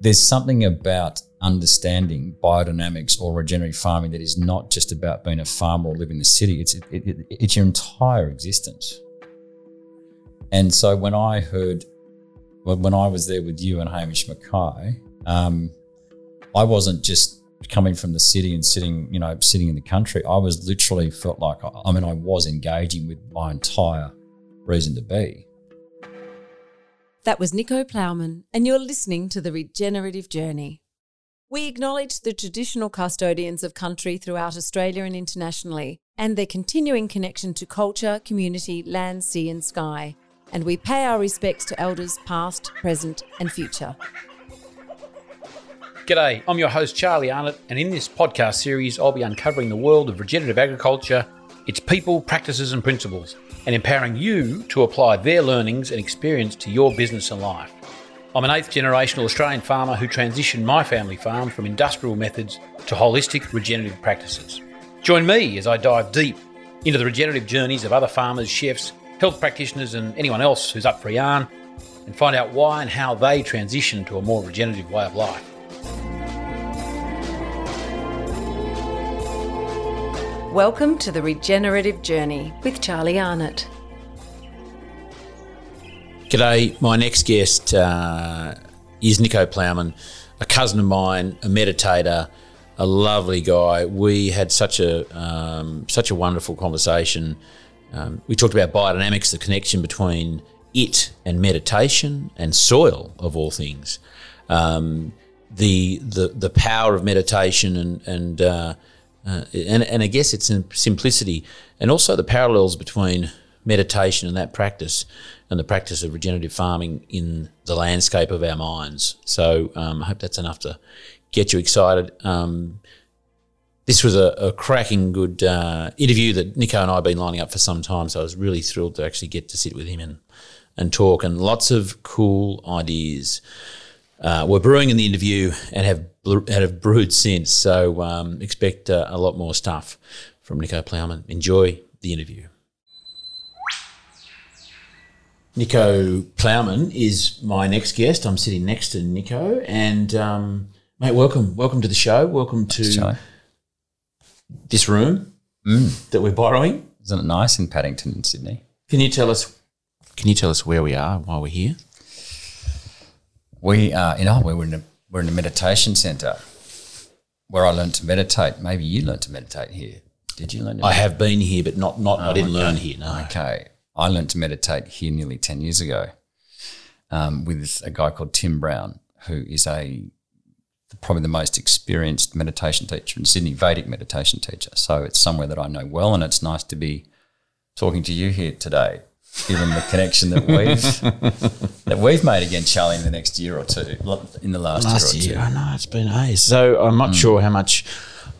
there's something about understanding biodynamics or regenerative farming that is not just about being a farmer or living in the city. It's it, it, it's your entire existence. And so when I heard, when I was there with you and Hamish Mackay, um, I wasn't just coming from the city and sitting, you know, sitting in the country. I was literally felt like, I mean, I was engaging with my entire reason to be. That was Nicho Plowman, and you're listening to The Regenerative Journey. We acknowledge the traditional custodians of country throughout Australia and internationally, and their continuing connection to culture, community, land, sea, and sky. And we pay our respects to elders past, present, and future. G'day, I'm your host Charlie Arnott, and in this podcast series, I'll be uncovering the world of regenerative agriculture, its people, practices, and principles and empowering you to apply their learnings and experience to your business and life. I'm an eighth generation Australian farmer who transitioned my family farm from industrial methods to holistic regenerative practices. Join me as I dive deep into the regenerative journeys of other farmers, chefs, health practitioners, and anyone else who's up for a yarn and find out why and how they transition to a more regenerative way of life. Welcome to the Regenerative Journey with Charlie Arnott. G'day, my next guest uh, is Nicho Plowman, a cousin of mine, a meditator, a lovely guy. We had such a um, such a wonderful conversation. Um, we talked about biodynamics, the connection between it and meditation and soil, of all things. Um, the the the power of meditation and and uh, uh, and, and I guess it's in simplicity and also the parallels between meditation and that practice and the practice of regenerative farming in the landscape of our minds. So um, I hope that's enough to get you excited. Um, this was a, a cracking good uh, interview that Nicho and I have been lining up for some time. So I was really thrilled to actually get to sit with him and, and talk and lots of cool ideas uh, were brewing in the interview and have have brewed since. So um, expect uh, a lot more stuff from Nicho Plowman. Enjoy the interview. Nicho Plowman is my next guest. I'm sitting next to Nicho, and um, mate, welcome, welcome to the show. Welcome to this room mm. that we're borrowing. Isn't it nice in Paddington, in Sydney? Can you tell us? Can you tell us where we are while we're here? We are, you know, we're in a we're in a meditation center where I learned to meditate. Maybe you learned to meditate here. Did you learn? To I have been here, but not not. Oh, I didn't okay. learn here. No. Okay, I learned to meditate here nearly ten years ago um, with a guy called Tim Brown, who is a probably the most experienced meditation teacher in Sydney, Vedic meditation teacher. So it's somewhere that I know well, and it's nice to be talking to you here today given the connection that we've that we've made again, Charlie, in the next year or two, in the last, last year, year. I know it's been ages. So I'm not mm. sure how much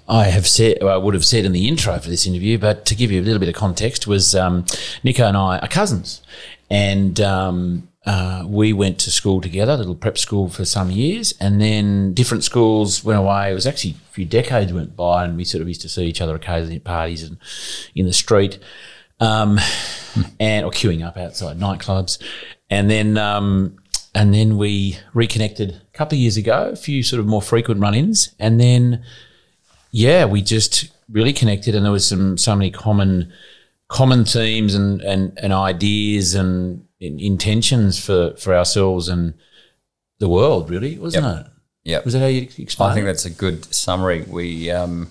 I have said, I would have said in the intro for this interview, but to give you a little bit of context, was um, Nicho and I are cousins, and um, uh, we went to school together, a little prep school for some years, and then different schools went away. It was actually a few decades went by, and we sort of used to see each other occasionally at parties and in the street um, and or queuing up outside nightclubs, and then um, and then we reconnected a couple of years ago, a few sort of more frequent run-ins, and then yeah, we just really connected, and there was some so many common common themes and and, and ideas and intentions for for ourselves and the world, really, wasn't yep. it? Yeah. Was that how you explain? I think it? that's a good summary. We um,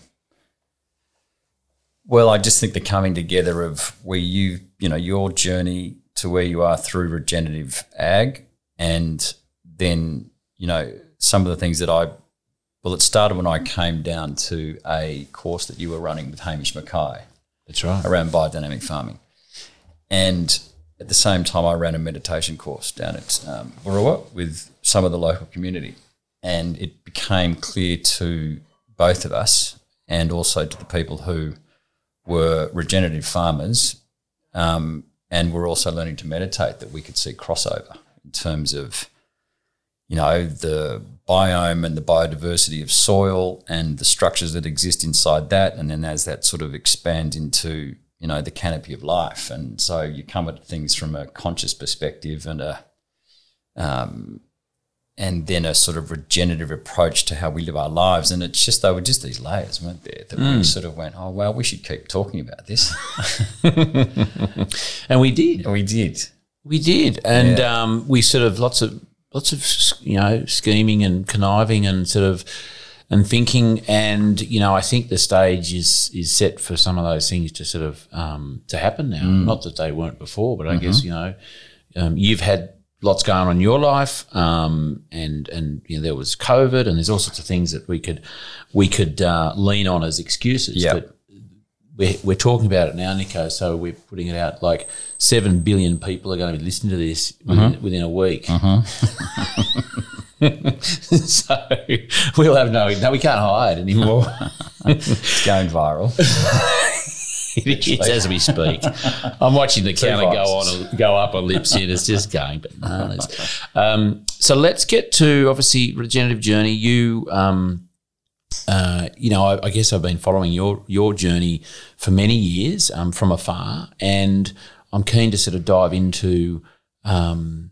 well, I just think the coming together of where you, you know, your journey to where you are through regenerative ag, and then, you know, some of the things that I, well, it started when I came down to a course that you were running with Hamish Mackay. That's right. Around biodynamic farming. And at the same time, I ran a meditation course down at um, with some of the local community. And it became clear to both of us and also to the people who were regenerative farmers um, and were also learning to meditate that we could see crossover in terms of you know the biome and the biodiversity of soil and the structures that exist inside that and then as that sort of expands into you know the canopy of life. And so you come at things from a conscious perspective and a um, and then a sort of regenerative approach to how we live our lives. And it's just, they were just these layers, weren't there? That we sort of went, oh, well, we should keep talking about this. And we did. and we did. We did, and Yeah. um, we sort of lots of lots of you know scheming and conniving and sort of and thinking, and you know I think the stage is is set for some of those things to sort of um, to happen now. Not that they weren't before, but I guess you know um, you've had lots going on in your life, um, and and you know there was COVID, and there's all sorts of things that we could we could uh, lean on as excuses. Yeah. But we're, we're talking about it now, Nicho. So we're putting it out. Like seven billion people are going to be listening to this within, within a week. so we'll have no. No, we can't hide anymore. It's going viral. it is as we speak. I'm watching the counter go on, go up on Libsyn. It's just going bananas. Um, so let's get to obviously regenerative journey. You. Um, uh, you know, I, I guess I've been following your your journey for many years um, from afar, and I'm keen to sort of dive into um,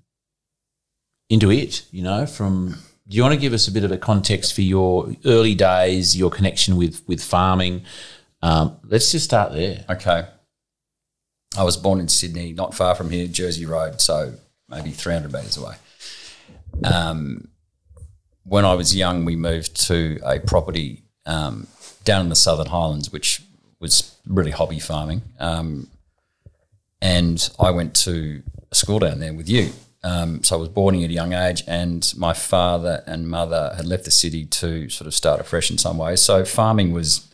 into it. You know, from do you want to give us a bit of a context for your early days, your connection with with farming? Um, let's just start there. Okay. I was born in Sydney, not far from here, Jersey Road, so maybe 300 metres away. Um, when I was young, we moved to a property um, down in the Southern Highlands, which was really hobby farming. Um, and I went to a school down there with you. Um, so I was boarding at a young age, and my father and mother had left the city to sort of start afresh in some ways. So farming was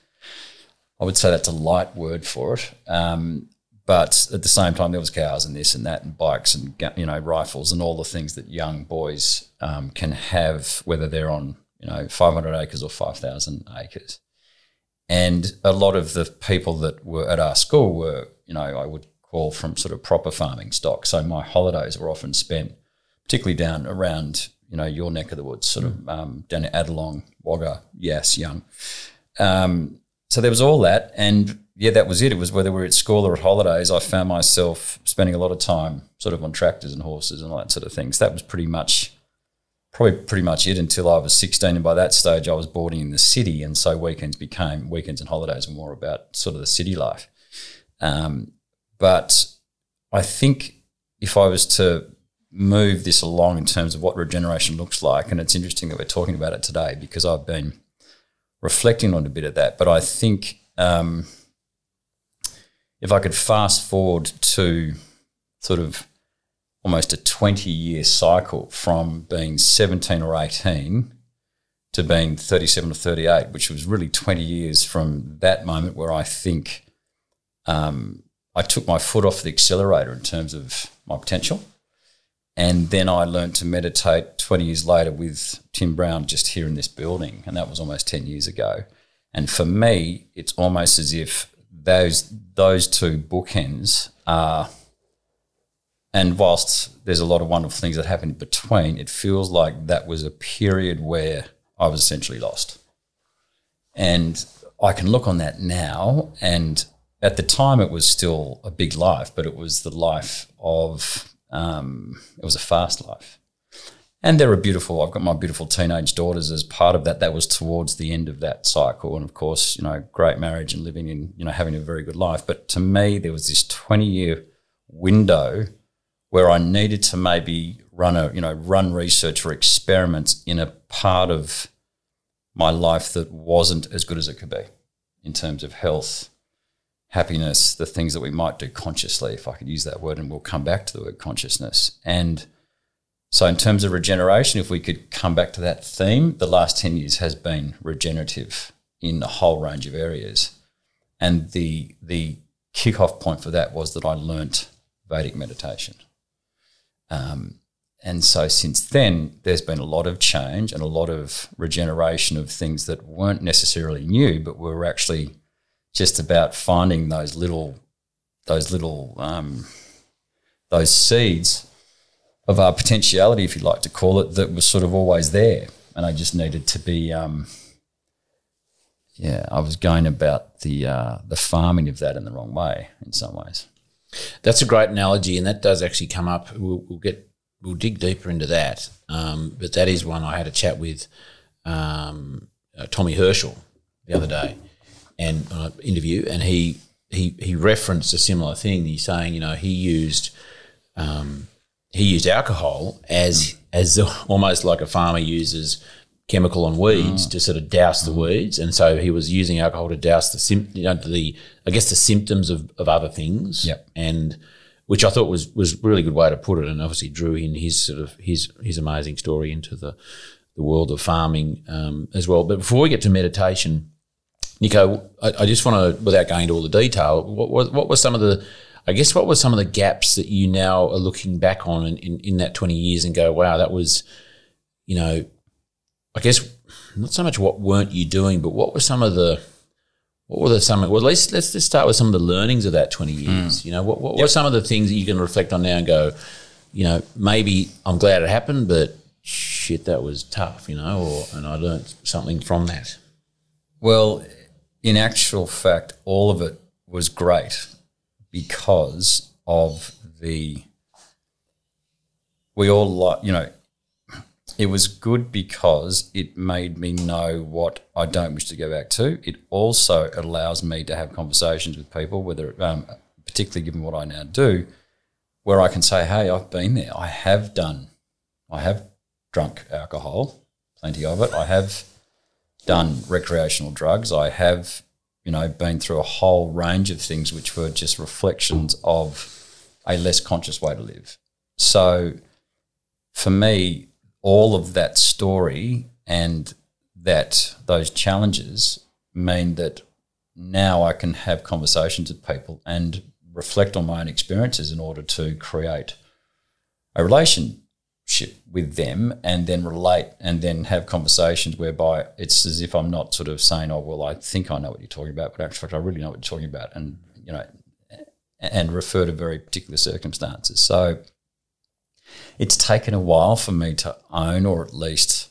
I would say that's a light word for it. Um, but at the same time, there was cows and this and that and bikes and you know rifles and all the things that young boys um, can have, whether they're on you know 500 acres or 5,000 acres. And a lot of the people that were at our school were, you know, I would call from sort of proper farming stock. So my holidays were often spent, particularly down around you know your neck of the woods, sort of um, down at Adelong, Wagga, Yass, Young. Um, so there was all that, and yeah, that was it. It was whether we were at school or at holidays. I found myself spending a lot of time sort of on tractors and horses and all that sort of things. That was pretty much, probably pretty much it until I was sixteen, and by that stage I was boarding in the city, and so weekends became weekends and holidays were more about sort of the city life. Um, but I think if I was to move this along in terms of what regeneration looks like, and it's interesting that we're talking about it today because I've been reflecting on a bit of that. But I think um, if I could fast forward to sort of almost a 20 year cycle from being 17 or 18 to being 37 or 38, which was really 20 years from that moment where I think um, I took my foot off the accelerator in terms of my potential. And then I learned to meditate 20 years later with Tim Brown just here in this building. And that was almost 10 years ago. And for me, it's almost as if those those two bookends are and whilst there's a lot of wonderful things that happen in between, it feels like that was a period where I was essentially lost. And I can look on that now and at the time it was still a big life, but it was the life of um, it was a fast life. And there are beautiful. I've got my beautiful teenage daughters as part of that. That was towards the end of that cycle, and of course, you know, great marriage and living in, you know, having a very good life. But to me, there was this twenty-year window where I needed to maybe run a, you know, run research or experiments in a part of my life that wasn't as good as it could be in terms of health, happiness, the things that we might do consciously, if I could use that word, and we'll come back to the word consciousness. And so, in terms of regeneration, if we could come back to that theme, the last 10 years has been regenerative in a whole range of areas. And the, the kickoff point for that was that I learnt Vedic meditation. Um, and so, since then, there's been a lot of change and a lot of regeneration of things that weren't necessarily new, but were actually just about finding those little, those little, um, those seeds of our potentiality, if you'd like to call it, that was sort of always there, and I just needed to be, um, yeah, I was going about the uh, the farming of that in the wrong way in some ways. That's a great analogy, and that does actually come up. We'll, we'll get we'll dig deeper into that. Um, but that is one I had a chat with um, uh, Tommy Herschel the other day, and uh, interview, and he he he referenced a similar thing. He's saying, you know, he used um, he used alcohol as as almost like a farmer uses chemical on weeds mm. to sort of douse the mm. weeds, and so he was using alcohol to douse the sim- you know, the I guess the symptoms of, of other things, yep. and which I thought was was really good way to put it, and obviously drew in his sort of his his amazing story into the the world of farming um, as well. But before we get to meditation, Nicho, I, I just want to, without going into all the detail, what, what, what were some of the I guess what were some of the gaps that you now are looking back on in, in, in, that 20 years and go, wow, that was, you know, I guess not so much what weren't you doing, but what were some of the what were the some well let's let's just start with some of the learnings of that 20 years. Mm. You know, what, what yep. were some of the things that you can reflect on now and go, you know, maybe I'm glad it happened, but shit, that was tough, you know, or and I learned something from that. Well, in actual fact, all of it was great because of the we all like you know it was good because it made me know what I don't wish to go back to. It also allows me to have conversations with people, whether um, particularly given what I now do, where I can say, "Hey, I've been there. I have done. I have drunk alcohol, plenty of it. I have done recreational drugs. I have, you know, been through a whole range of things which were just reflections of a less conscious way to live. So, for me, all of that story and that those challenges mean that now I can have conversations with people and reflect on my own experiences in order to create a relationship with them and then relate and then have conversations whereby it's as if I'm not sort of saying, oh, well, I think I know what you're talking about, but actually, I really know what you're talking about. And, you know, and refer to very particular circumstances. So it's taken a while for me to own or at least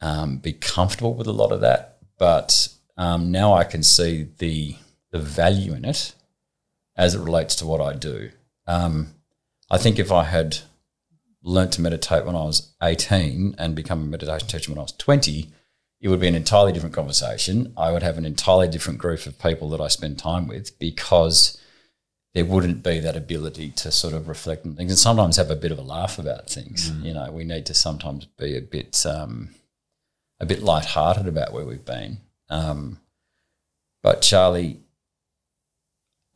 um, be comfortable with a lot of that. But um, now I can see the the value in it as it relates to what I do. Um, I think if I had learnt to meditate when I was 18 and become a meditation teacher when I was 20, it would be an entirely different conversation. I would have an entirely different group of people that I spend time with because there wouldn't be that ability to sort of reflect on things and sometimes have a bit of a laugh about things. Mm. You know, we need to sometimes be a bit um, a bit light-hearted about where we've been. Um, but Charlie,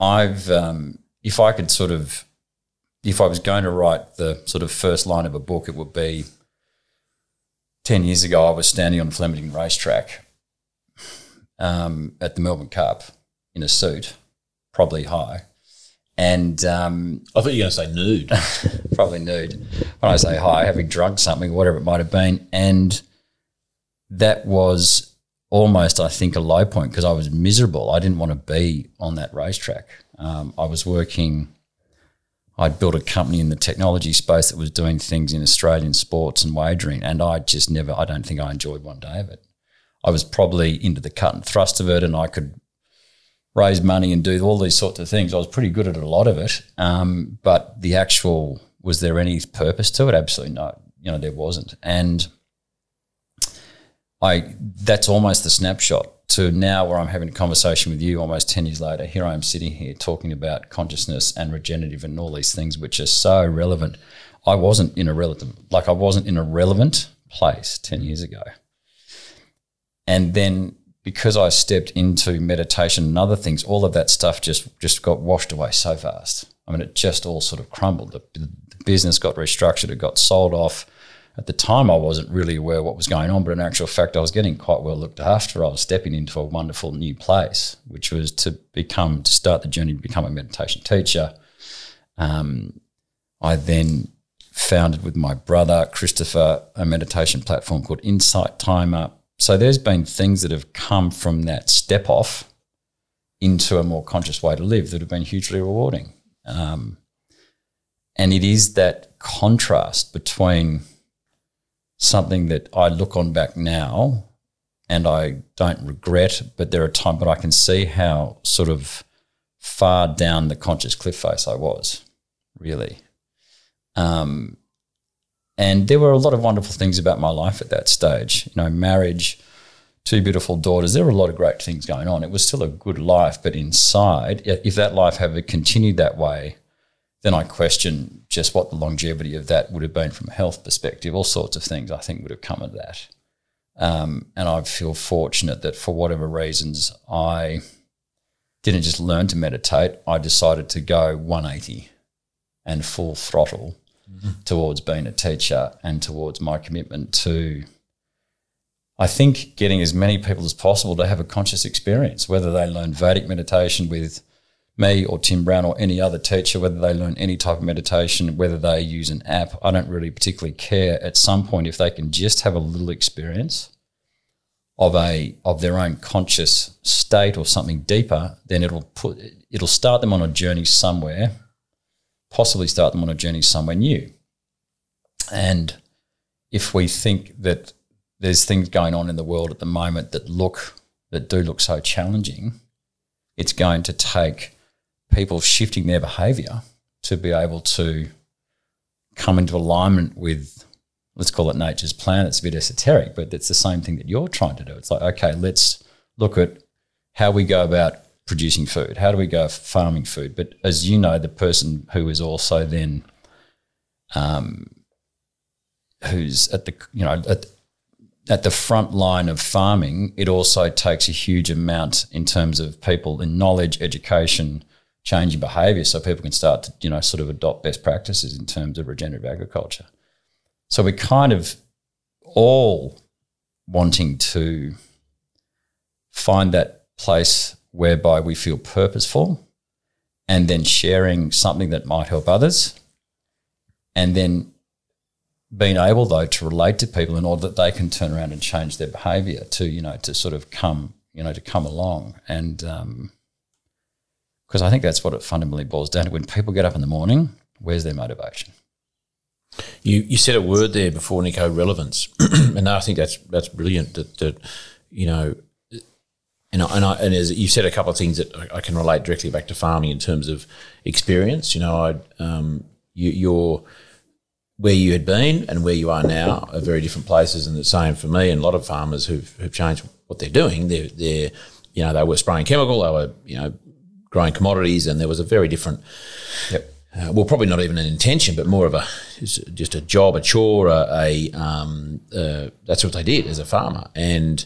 I've um, if I could sort of if I was going to write the sort of first line of a book, it would be ten years ago. I was standing on Flemington racetrack um, at the Melbourne Cup in a suit, probably high and um, I thought you were going to say nude. probably nude. When I say high, having drunk something, whatever it might have been. And that was almost, I think, a low point because I was miserable. I didn't want to be on that racetrack. Um, I was working, I'd built a company in the technology space that was doing things in Australian sports and wagering. And I just never, I don't think I enjoyed one day of it. I was probably into the cut and thrust of it and I could raise money and do all these sorts of things. I was pretty good at a lot of it, um, but the actual was there any purpose to it? Absolutely no. You know, there wasn't, and I that's almost the snapshot to now where I'm having a conversation with you almost 10 years later. Here I am sitting here talking about consciousness and regenerative and all these things which are so relevant. I wasn't in a relative, like I wasn't in a relevant place 10 years ago. And then because I stepped into meditation and other things, all of that stuff just just got washed away so fast. I mean, it just all sort of crumbled. The, the business got restructured, it got sold off. At the time, I wasn't really aware what was going on, but in actual fact, I was getting quite well looked after. I was stepping into a wonderful new place, which was to become to start the journey to become a meditation teacher. Um, I then founded with my brother Christopher a meditation platform called Insight Timer so there's been things that have come from that step off into a more conscious way to live that have been hugely rewarding. Um, and it is that contrast between something that I look on back now and I don't regret, but there are times, but I can see how sort of far down the conscious cliff face I was, really. Um, and there were a lot of wonderful things about my life at that stage. You know, marriage, two beautiful daughters. There were a lot of great things going on. It was still a good life, but inside, if that life had continued that way, then I question just what the longevity of that would have been from a health perspective. All sorts of things I think would have come of that. Um, and I feel fortunate that for whatever reasons, I didn't just learn to meditate. I decided to go 180 and full throttle mm-hmm. towards being a teacher and towards my commitment to, I think, getting as many people as possible to have a conscious experience, whether they learn Vedic meditation with me or Tim Brown or any other teacher, whether they learn any type of meditation, whether they use an app, I don't really particularly care. At some point, if they can just have a little experience of a of their own conscious state or something deeper, then it'll put it'll start them on a journey somewhere, possibly start them on a journey somewhere new. And if we think that there's things going on in the world at the moment that look that do look so challenging, it's going to take people shifting their behavior to be able to come into alignment with let's call it nature's plan. It's a bit esoteric but it's the same thing that you're trying to do. It's like okay let's look at how we go about producing food. How do we go farming food? But as you know the person who is also then um, who's at the you know at, at the front line of farming it also takes a huge amount in terms of people in knowledge education changing behaviour so people can start to, you know, sort of adopt best practices in terms of regenerative agriculture. So we're kind of all wanting to find that place whereby we feel purposeful and then sharing something that might help others and then being able though to relate to people in order that they can turn around and change their behavior to you know to sort of come you know to come along and um, because I think that's what it fundamentally boils down to. When people get up in the morning, where's their motivation? You you said a word there before, Nicho, relevance, and I think that's that's brilliant. That, that you know, and I, and, I, and as you said a couple of things that I can relate directly back to farming in terms of experience. You know, I um, you, you're where you had been and where you are now are very different places, and the same for me and a lot of farmers who've, who've changed what they're doing. They're they're you know they were spraying chemical, they were you know growing commodities, and there was a very different. Yep. Uh, well, probably not even an intention, but more of a just a job, a chore, a, a um, uh, that's what they did as a farmer, and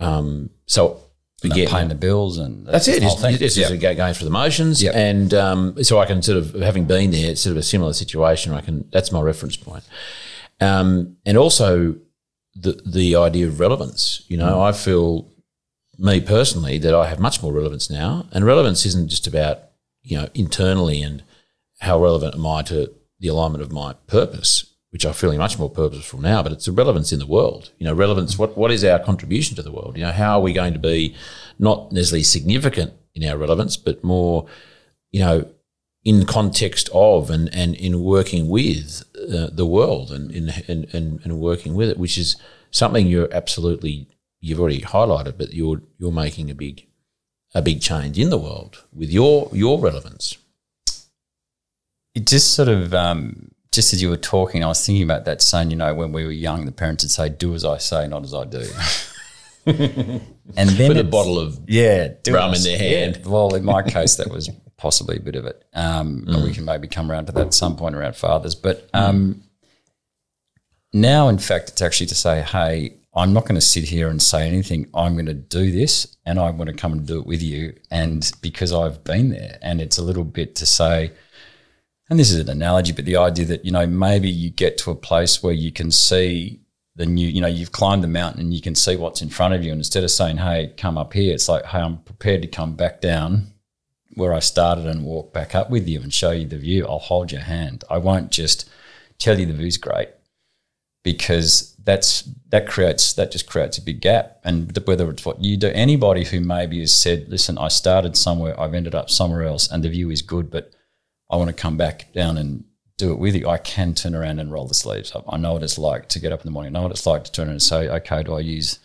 um, so again, paying the bills and that's, it. It's, it's yep. just going through the motions, yep. and um, so I can sort of having been there, it's sort of a similar situation. I can that's my reference point, um, and also the the idea of relevance. You know, mm. I feel me personally that I have much more relevance now. And relevance isn't just about, you know, internally and how relevant am I to the alignment of my purpose, which I'm feeling much more purposeful now, but it's a relevance in the world. You know, relevance, what, what is our contribution to the world? You know, how are we going to be not necessarily significant in our relevance, but more, you know, in context of and, and in working with uh, the world and, in, and, and, and working with it, which is something you're absolutely you've already highlighted, but you're you're making a big a big change in the world with your your relevance. It just sort of um, just as you were talking, I was thinking about that saying. You know, when we were young, the parents would say, "Do as I say, not as I do." and then with a bottle of yeah rum in their hand. Yeah. Well, in my case, that was possibly a bit of it. Um, mm. we can maybe come around to that at some point around fathers. But um, mm. now, in fact, it's actually to say, hey, I'm not going to sit here and say anything. I'm going to do this and I want to come and do it with you. And because I've been there, and it's a little bit to say, and this is an analogy, but the idea that, you know, maybe you get to a place where you can see the new, you know, you've climbed the mountain and you can see what's in front of you. And instead of saying, hey, come up here, it's like, hey, I'm prepared to come back down where I started and walk back up with you and show you the view. I'll hold your hand. I won't just tell you the view's great because that's that creates that just creates a big gap. And whether it's what you do, anybody who maybe has said, "Listen, I started somewhere, I've ended up somewhere else, and the view is good, but I want to come back down and do it with you." I can turn around and roll the sleeves up. I know what it's like to get up in the morning. I know what it's like to turn around and say, "Okay, do I use?"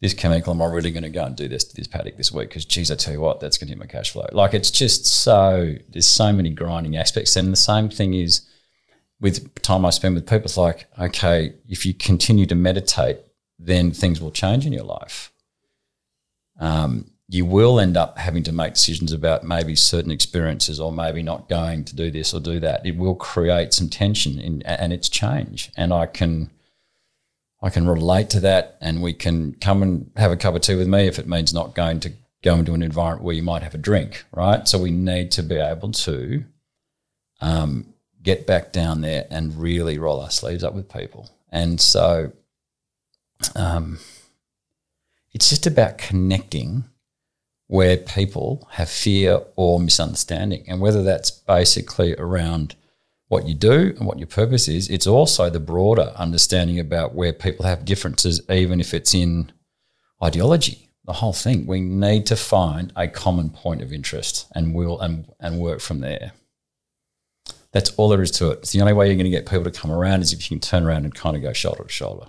this chemical, am I really going to go and do this to this paddock this week? Because, geez, I tell you what, that's going to hit my cash flow. Like, it's just so, there's so many grinding aspects. And the same thing is, with time I spend with people, it's like, okay, if you continue to meditate, then things will change in your life. Um, you will end up having to make decisions about maybe certain experiences or maybe not going to do this or do that. It will create some tension in, and it's change. And I can I can relate to that and we can come and have a cup of tea with me if it means not going to go into an environment where you might have a drink, right? So we need to be able to um, get back down there and really roll our sleeves up with people. And so um, it's just about connecting where people have fear or misunderstanding. And whether that's basically around what you do and what your purpose is, it's also the broader understanding about where people have differences, even if it's in ideology. The whole thing. We need to find a common point of interest and will and, and work from there. That's all there is to it. It's the only way you're going to get people to come around is if you can turn around and kind of go shoulder to shoulder.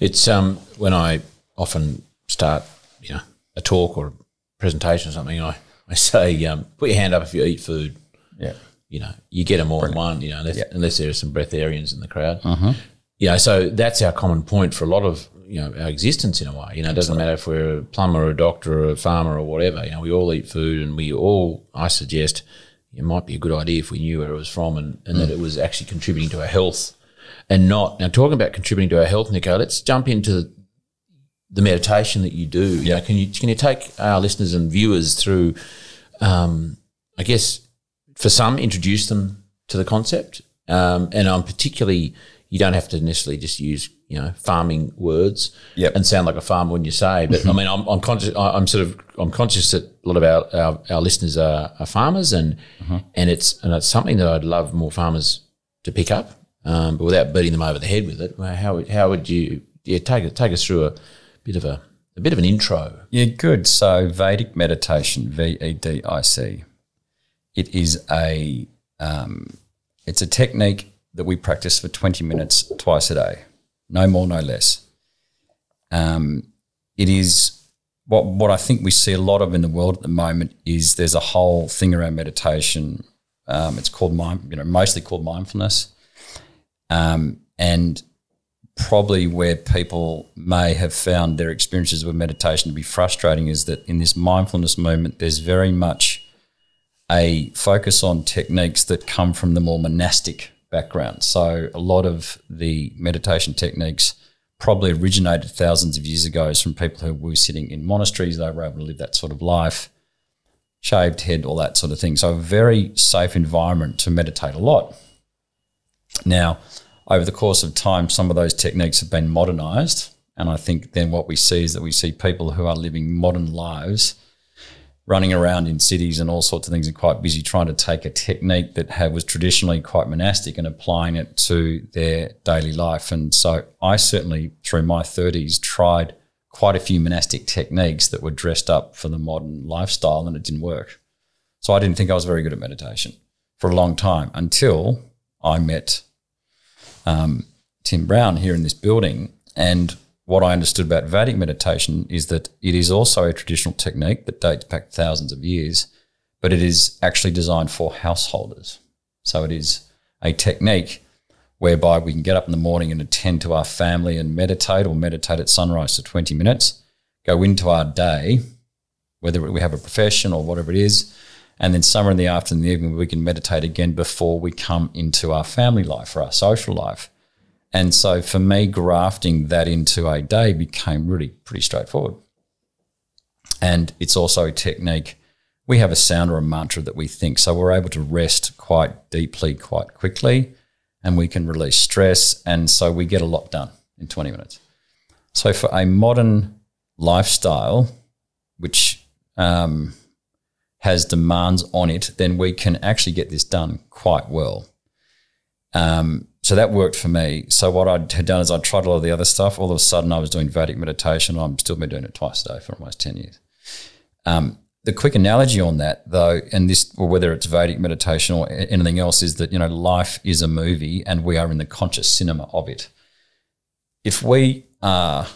It's um when I often start, you know, a talk or a presentation or something, I, I say, um, put your hand up if you eat food. Yeah you know, you get them all in one, you know, unless, unless there are some breatharians in the crowd. Uh-huh. You know, so that's our common point for a lot of, you know, our existence in a way. You know, it doesn't matter if we're a plumber or a doctor or a farmer or whatever. You know, we all eat food and we all, I suggest, it might be a good idea if we knew where it was from and, and mm. that it was actually contributing to our health and not. Now, talking about contributing to our health, Nicho, let's jump into the meditation that you do. Yeah. You know, can you can you take our listeners and viewers through, um, I guess, for some, introduce them to the concept. Um, and I'm particularly, you don't have to necessarily just use, you know, farming words yep. and sound like a farmer when you say. But I mean, I'm, I'm conscious. I'm sort of I'm conscious that a lot of our our, our listeners are, are farmers, and mm-hmm. and it's and it's something that I'd love more farmers to pick up, um, but without beating them over the head with it. How how would you yeah take take us through a bit of a a bit of an intro? Yeah, good. So Vedic meditation, V E D I C it is a um, it's a technique that we practice for 20 minutes twice a day, no more, no less. Um, it is what what I think we see a lot of in the world at the moment is there's a whole thing around meditation. Um, it's called mind, you know, mostly called mindfulness, um, and probably where people may have found their experiences with meditation to be frustrating is that in this mindfulness movement, there's very much a focus on techniques that come from the more monastic background. So a lot of the meditation techniques probably originated thousands of years ago from people who were sitting in monasteries. They were able to live that sort of life, shaved head, all that sort of thing. So a very safe environment to meditate a lot. Now, over the course of time, some of those techniques have been modernized. And I think then what we see is that we see people who are living modern lives – running around in cities and all sorts of things and quite busy trying to take a technique that had, was traditionally quite monastic and applying it to their daily life. And so I certainly, through my 30s, tried quite a few monastic techniques that were dressed up for the modern lifestyle and it didn't work. So I didn't think I was very good at meditation for a long time until I met um, Tim Brown here in this building. And what I understood about Vedic meditation is that it is also a traditional technique that dates back thousands of years, but it is actually designed for householders. So it is a technique whereby we can get up in the morning and attend to our family and meditate or meditate at sunrise for 20 minutes, go into our day, whether we have a profession or whatever it is, and then somewhere in the afternoon, the evening, we can meditate again before we come into our family life or our social life. And so for me, grafting that into a day became really pretty straightforward. And it's also a technique. We have a sound or a mantra that we think. So we're able to rest quite deeply, quite quickly, and we can release stress. And so we get a lot done in 20 minutes. So for a modern lifestyle, which um, has demands on it, then we can actually get this done quite well. Um, so that worked for me. So what I had done is I tried a lot of the other stuff. All of a sudden, I was doing Vedic meditation. I'm still been doing it twice a day for almost ten years. Um, the quick analogy on that, though, and this, or whether it's Vedic meditation or anything else, is that you know life is a movie, and we are in the conscious cinema of it. If we are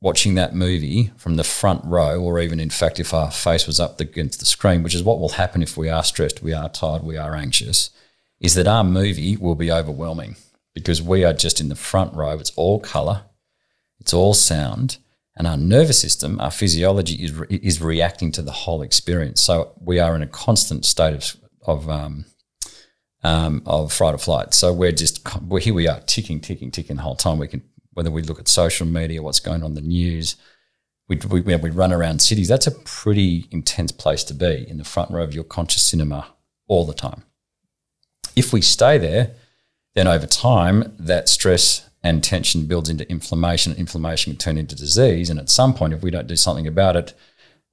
watching that movie from the front row, or even in fact, if our face was up against the screen, which is what will happen if we are stressed, we are tired, we are anxious is that our movie will be overwhelming because we are just in the front row. It's all color, it's all sound, and our nervous system, our physiology is re- is reacting to the whole experience. So we are in a constant state of of um, um, of fright or flight. So we're just well, here we are ticking, ticking, ticking the whole time. We can whether we look at social media, what's going on in the news. We, we, we run around cities. That's a pretty intense place to be in the front row of your conscious cinema all the time. If we stay there, then over time, that stress and tension builds into inflammation. Inflammation can turn into disease. And at some point, if we don't do something about it,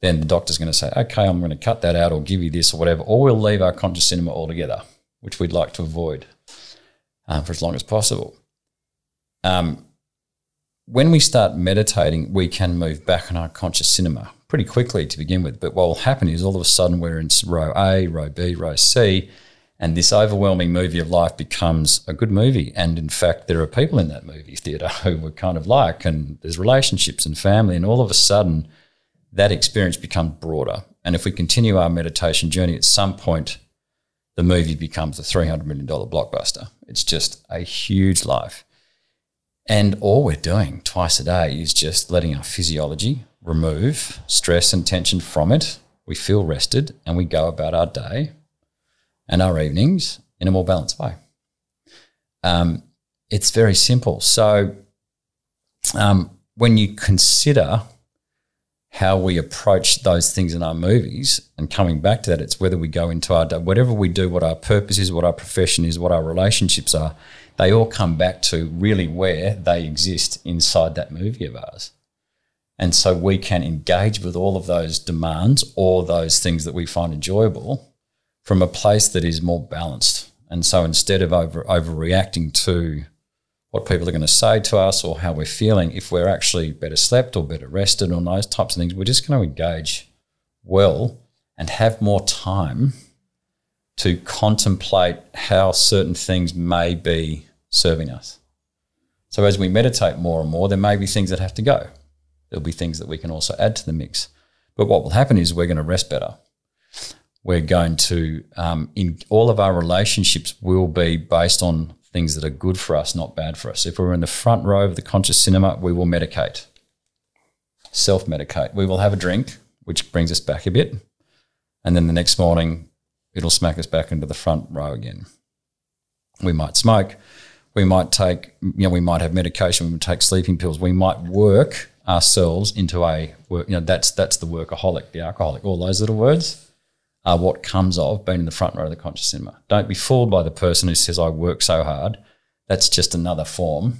then the doctor's going to say, okay, I'm going to cut that out or give you this or whatever, or we'll leave our conscious cinema altogether, which we'd like to avoid uh, for as long as possible. Um, when we start meditating, we can move back on our conscious cinema pretty quickly to begin with. But what will happen is all of a sudden we're in row A, row B, row C, and this overwhelming movie of life becomes a good movie. And in fact, there are people in that movie theatre who we kind of like, and there's relationships and family, and all of a sudden, that experience becomes broader. And if we continue our meditation journey, at some point, the movie becomes a $300 million blockbuster. It's just a huge life. And all we're doing twice a day is just letting our physiology remove stress and tension from it. We feel rested and we go about our day and our evenings in a more balanced way. Um, it's very simple. So, um, when you consider how we approach those things in our movies and coming back to that, it's whether we go into our whatever we do, what our purpose is, what our profession is, what our relationships are, they all come back to really where they exist inside that movie of ours. And so we can engage with all of those demands or those things that we find enjoyable from a place that is more balanced. And so instead of over overreacting to what people are going to say to us or how we're feeling, if we're actually better slept or better rested on those types of things, we're just going to engage well and have more time to contemplate how certain things may be serving us. So as we meditate more and more, there may be things that have to go. There'll be things that we can also add to the mix. But what will happen is we're going to rest better we're going to um, in all of our relationships will be based on things that are good for us, not bad for us. If we're in the front row of the conscious cinema, we will medicate, self medicate. We will have a drink, which brings us back a bit, and then the next morning, it'll smack us back into the front row again. We might smoke. We might take, you know, we might have medication. We might take sleeping pills. We might work ourselves into a work. You know, that's that's the workaholic, the alcoholic. All those little words are what comes of being in the front row of the conscious cinema. Don't be fooled by the person who says, I work so hard. That's just another form.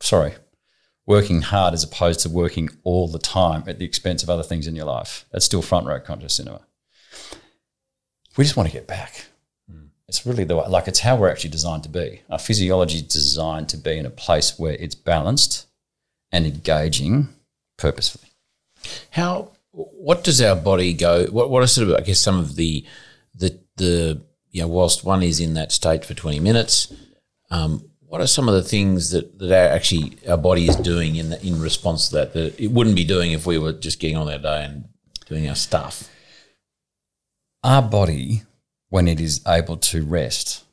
Sorry, working hard as opposed to working all the time at the expense of other things in your life. That's still front row conscious cinema. We just want to get back. Mm. It's really the way, like it's how we're actually designed to be. Our physiology is designed to be in a place where it's balanced and engaging purposefully. How what does our body go? What, what are sort of, I guess, some of the, the, the, you know, whilst one is in that state for 20 minutes, um, what are some of the things that, that our, actually our body is doing in, the, in response to that that it wouldn't be doing if we were just getting on our day and doing our stuff? Our body, when it is able to rest,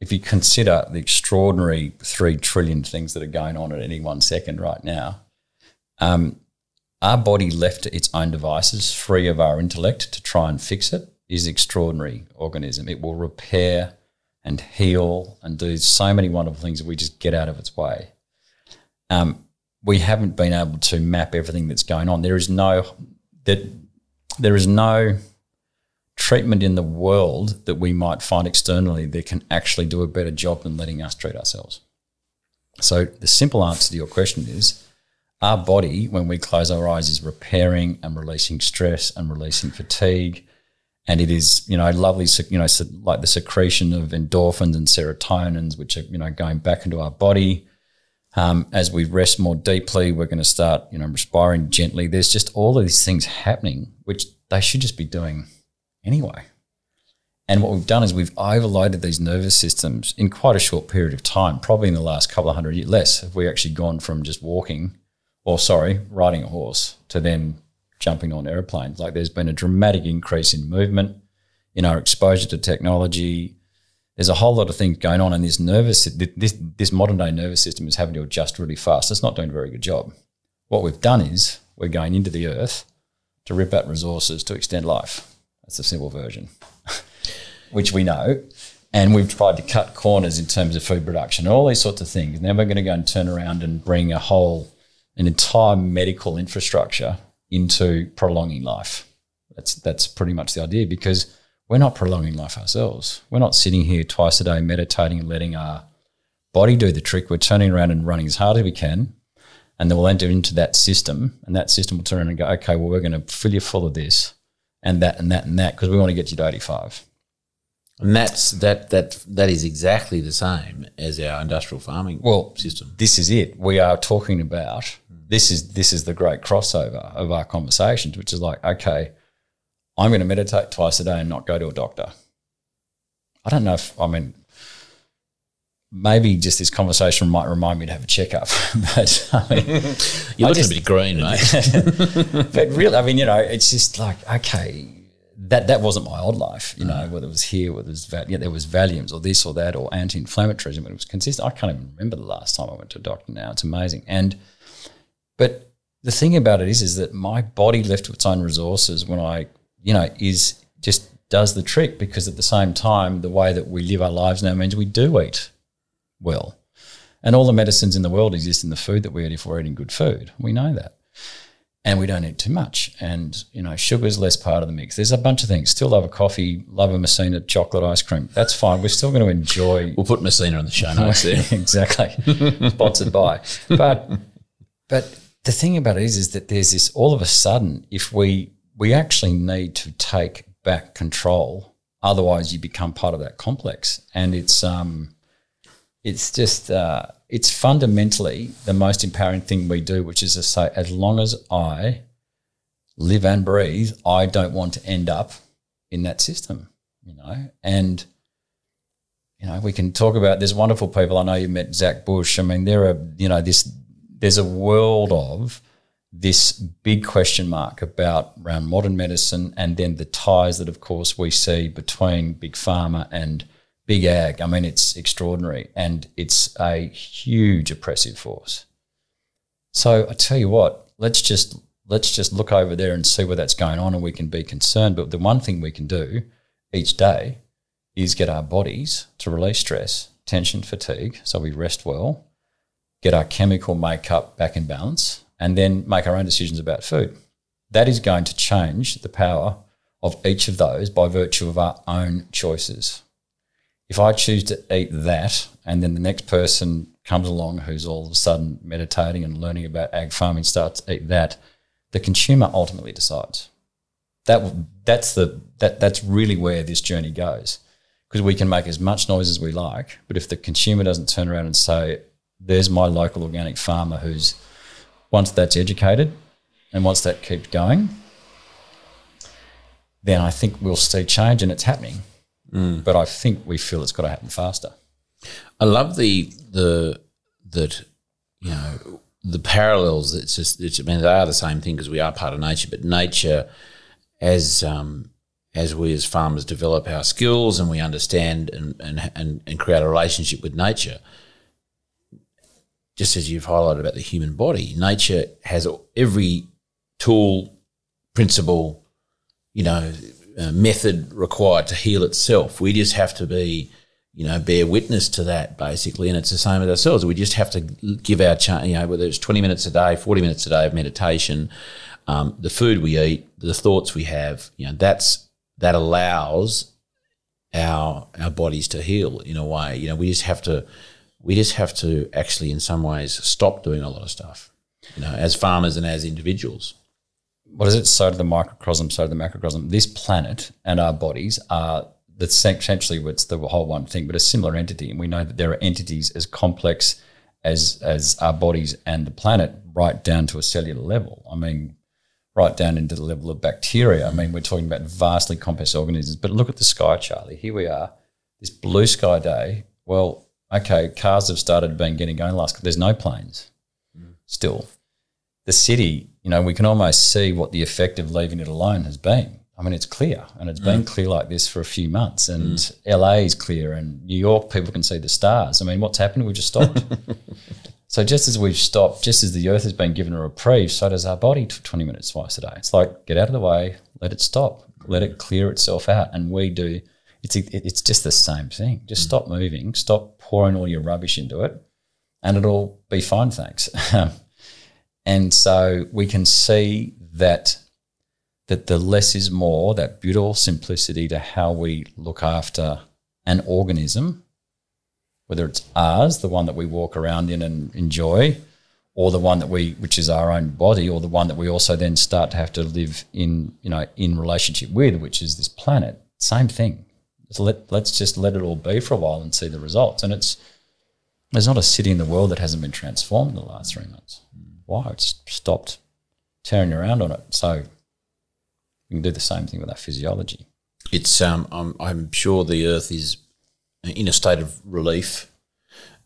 if you consider the extraordinary three trillion things that are going on at any one second right now, um, our body left to its own devices, free of our intellect to try and fix it, is extraordinary organism. It will repair and heal and do so many wonderful things if we just get out of its way. Um, we haven't been able to map everything that's going on. There is no that there is no treatment in the world that we might find externally that can actually do a better job than letting us treat ourselves. So the simple answer to your question is our body, when we close our eyes, is repairing and releasing stress and releasing fatigue. And it is, you know, lovely, you know, like the secretion of endorphins and serotonins, which are, you know, going back into our body. Um, as we rest more deeply, we're going to start, you know, respiring gently. There's just all of these things happening, which they should just be doing anyway. And what we've done is we've overloaded these nervous systems in quite a short period of time, probably in the last couple of hundred years less. Have we actually gone from just walking or sorry, riding a horse to then jumping on airplanes. Like there's been a dramatic increase in movement, in our exposure to technology, there's a whole lot of things going on, and this nervous this this modern day nervous system is having to adjust really fast. It's not doing a very good job. What we've done is we're going into the earth to rip out resources to extend life. That's the simple version, which we know. And we've tried to cut corners in terms of food production and all these sorts of things. And Now we're going to go and turn around and bring a whole, an entire medical infrastructure into prolonging life. That's that's pretty much the idea because we're not prolonging life ourselves. We're not sitting here twice a day meditating and letting our body do the trick. We're turning around and running as hard as we can, and then we'll enter into that system, and that system will turn around and go, okay, well, we're going to fill you full of this and that and that and that because we want to get you to 85. And that's that that that is exactly the same as our industrial farming well, system. This is it. We are talking about this is this is the great crossover of our conversations, which is like, okay, I'm going to meditate twice a day and not go to a doctor. I don't know if I mean maybe just this conversation might remind me to have a checkup. but I mean, you're looking just, a bit green, mate. Eh? but really, I mean, you know, it's just like okay, that that wasn't my old life. You know, mm. whether it was here, whether it was yeah, there was Valiums or this or that or anti-inflammatories, but it was consistent. I can't even remember the last time I went to a doctor. Now it's amazing, and but the thing about it is, is that my body left to its own resources when I, you know, is just does the trick because at the same time, the way that we live our lives now means we do eat well. And all the medicines in the world exist in the food that we eat if we're eating good food. We know that. And we don't eat too much. And, you know, sugar's less part of the mix. There's a bunch of things. Still love a coffee, love a Messina chocolate ice cream. That's fine. We're still going to enjoy. We'll put Messina on the show notes there. exactly. Sponsored by. But, but the thing about it is, is that there's this all of a sudden, if we, we actually need to take back control, otherwise you become part of that complex. And it's, um, it's just uh, it's fundamentally the most empowering thing we do, which is to say, as long as I live and breathe, I don't want to end up in that system, you know. And you know, we can talk about. There's wonderful people. I know you met Zach Bush. I mean, there are you know this. There's a world of this big question mark about around modern medicine, and then the ties that, of course, we see between big pharma and big ag. I mean, it's extraordinary and it's a huge oppressive force. So I tell you what, let's just let's just look over there and see where that's going on, and we can be concerned. But the one thing we can do each day is get our bodies to release stress, tension, fatigue, so we rest well, get our chemical makeup back in balance, and then make our own decisions about food. That is going to change the power of each of those by virtue of our own choices if I choose to eat that, and then the next person comes along who's all of a sudden meditating and learning about ag farming starts to eat that, the consumer ultimately decides. That that's the that that's really where this journey goes, because we can make as much noise as we like, but if the consumer doesn't turn around and say, "There's my local organic farmer," who's once that's educated, and once that keeps going, then I think we'll see change, and it's happening. Mm. But I think we feel it's got to happen faster. I love the the that you know the parallels. It's just it's, I mean they are the same thing because we are part of nature, but nature as um, as we as farmers develop our skills and we understand and, and, and, and create a relationship with nature, just as you've highlighted about the human body, nature has every tool, principle, you know, uh, method required to heal itself. We just have to be, you know, bear witness to that basically, and it's the same with ourselves. We just have to give our, you know, whether it's twenty minutes a day, forty minutes a day of meditation, um, the food we eat, the thoughts we have, you know, that's that allows our our bodies to heal in a way. You know, we just have to we just have to actually, in some ways, stop doing a lot of stuff. You know, as farmers and as individuals what is it? So to the microcosm, so to the macrocosm. This planet and our bodies are the essentially what's the whole one thing, but a similar entity. And we know that there are entities as complex as as our bodies and the planet, right down to a cellular level. I mean, right down into the level of bacteria. I mean, we're talking about vastly complex organisms. But look at the sky, Charlie. Here we are, this blue sky day. Well, okay, cars have started being getting going last. There's no planes mm. still. The city you know, we can almost see what the effect of leaving it alone has been. I mean, it's clear, and it's been clear like this for a few months. And LA is clear, and New York people can see the stars. I mean, what's happened? We've just stopped. so just as we've stopped, just as the Earth has been given a reprieve, so does our body for twenty minutes twice a day. It's like get out of the way, let it stop, let it clear itself out, and we do. It's it's just the same thing. Just hmm. stop moving, stop pouring all your rubbish into it, and it'll be fine. Thanks. Um, and so we can see that that the less is more, that beautiful simplicity to how we look after an organism, whether it's ours, the one that we walk around in and enjoy, or the one that we, which is our own body, or the one that we also then start to have to live in, you know, in relationship with, which is this planet. Same thing. Let, let's just let it all be for a while and see the results. And it's there's not a city in the world that hasn't been transformed in the last three months. Why? It's stopped tearing around on it. So we can do the same thing with our physiology. It's um, I'm, I'm sure the Earth is in a state of relief,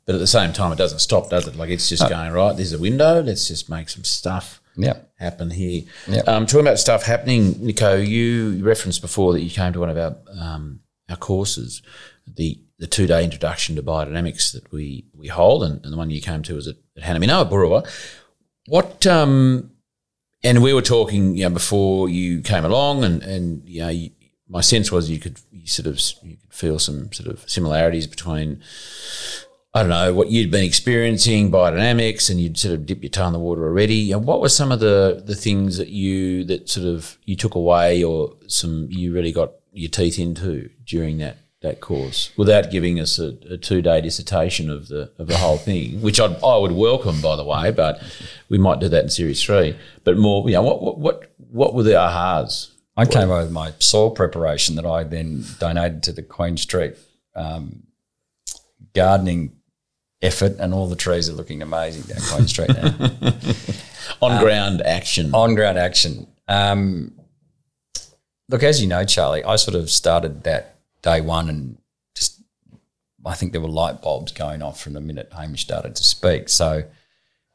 but at the same time, it doesn't stop, does it? Like it's just going right. There's a window. Let's just make some stuff Yeah. happen here. Yeah. Um, talking about stuff happening, Nicho, you you referenced before that you came to one of our um, our courses, the the two day introduction to biodynamics that we we hold, and, and the one you came to was at, at Hanaminno Boorowa. What um, and we were talking, you know, before you came along, and and you know, you, my sense was you could you sort of you could feel some sort of similarities between. I don't know what you'd been experiencing biodynamics, and you'd sort of dip your toe in the water already. Know, what were some of the the things that you that sort of you took away, or some you really got your teeth into during that that course, without giving us a, a two day dissertation of the of the whole thing, which I'd, I would welcome, by the way. But we might do that in series three. But more, you know, what what what, what were the ahas? I came over with my soil preparation that I then donated to the Queen Street um, gardening effort, and all the trees are looking amazing down Queen Street now. On ground action. On ground action. Um, look, as you know, Charlie, I sort of started that day one and just I think there were light bulbs going off from the minute Hamish started to speak. So,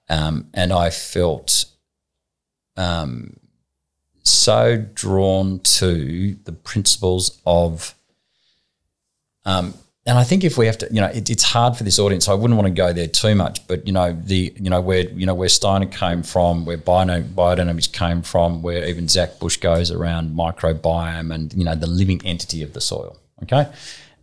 um, and I felt um, so drawn to the principles of, um, and I think if we have to, you know, it, it's hard for this audience. So I wouldn't want to go there too much, but you know, the you know where you know where Steiner came from, where biodynamics, came from, where even Zach Bush goes around microbiome and you know the living entity of the soil. Okay,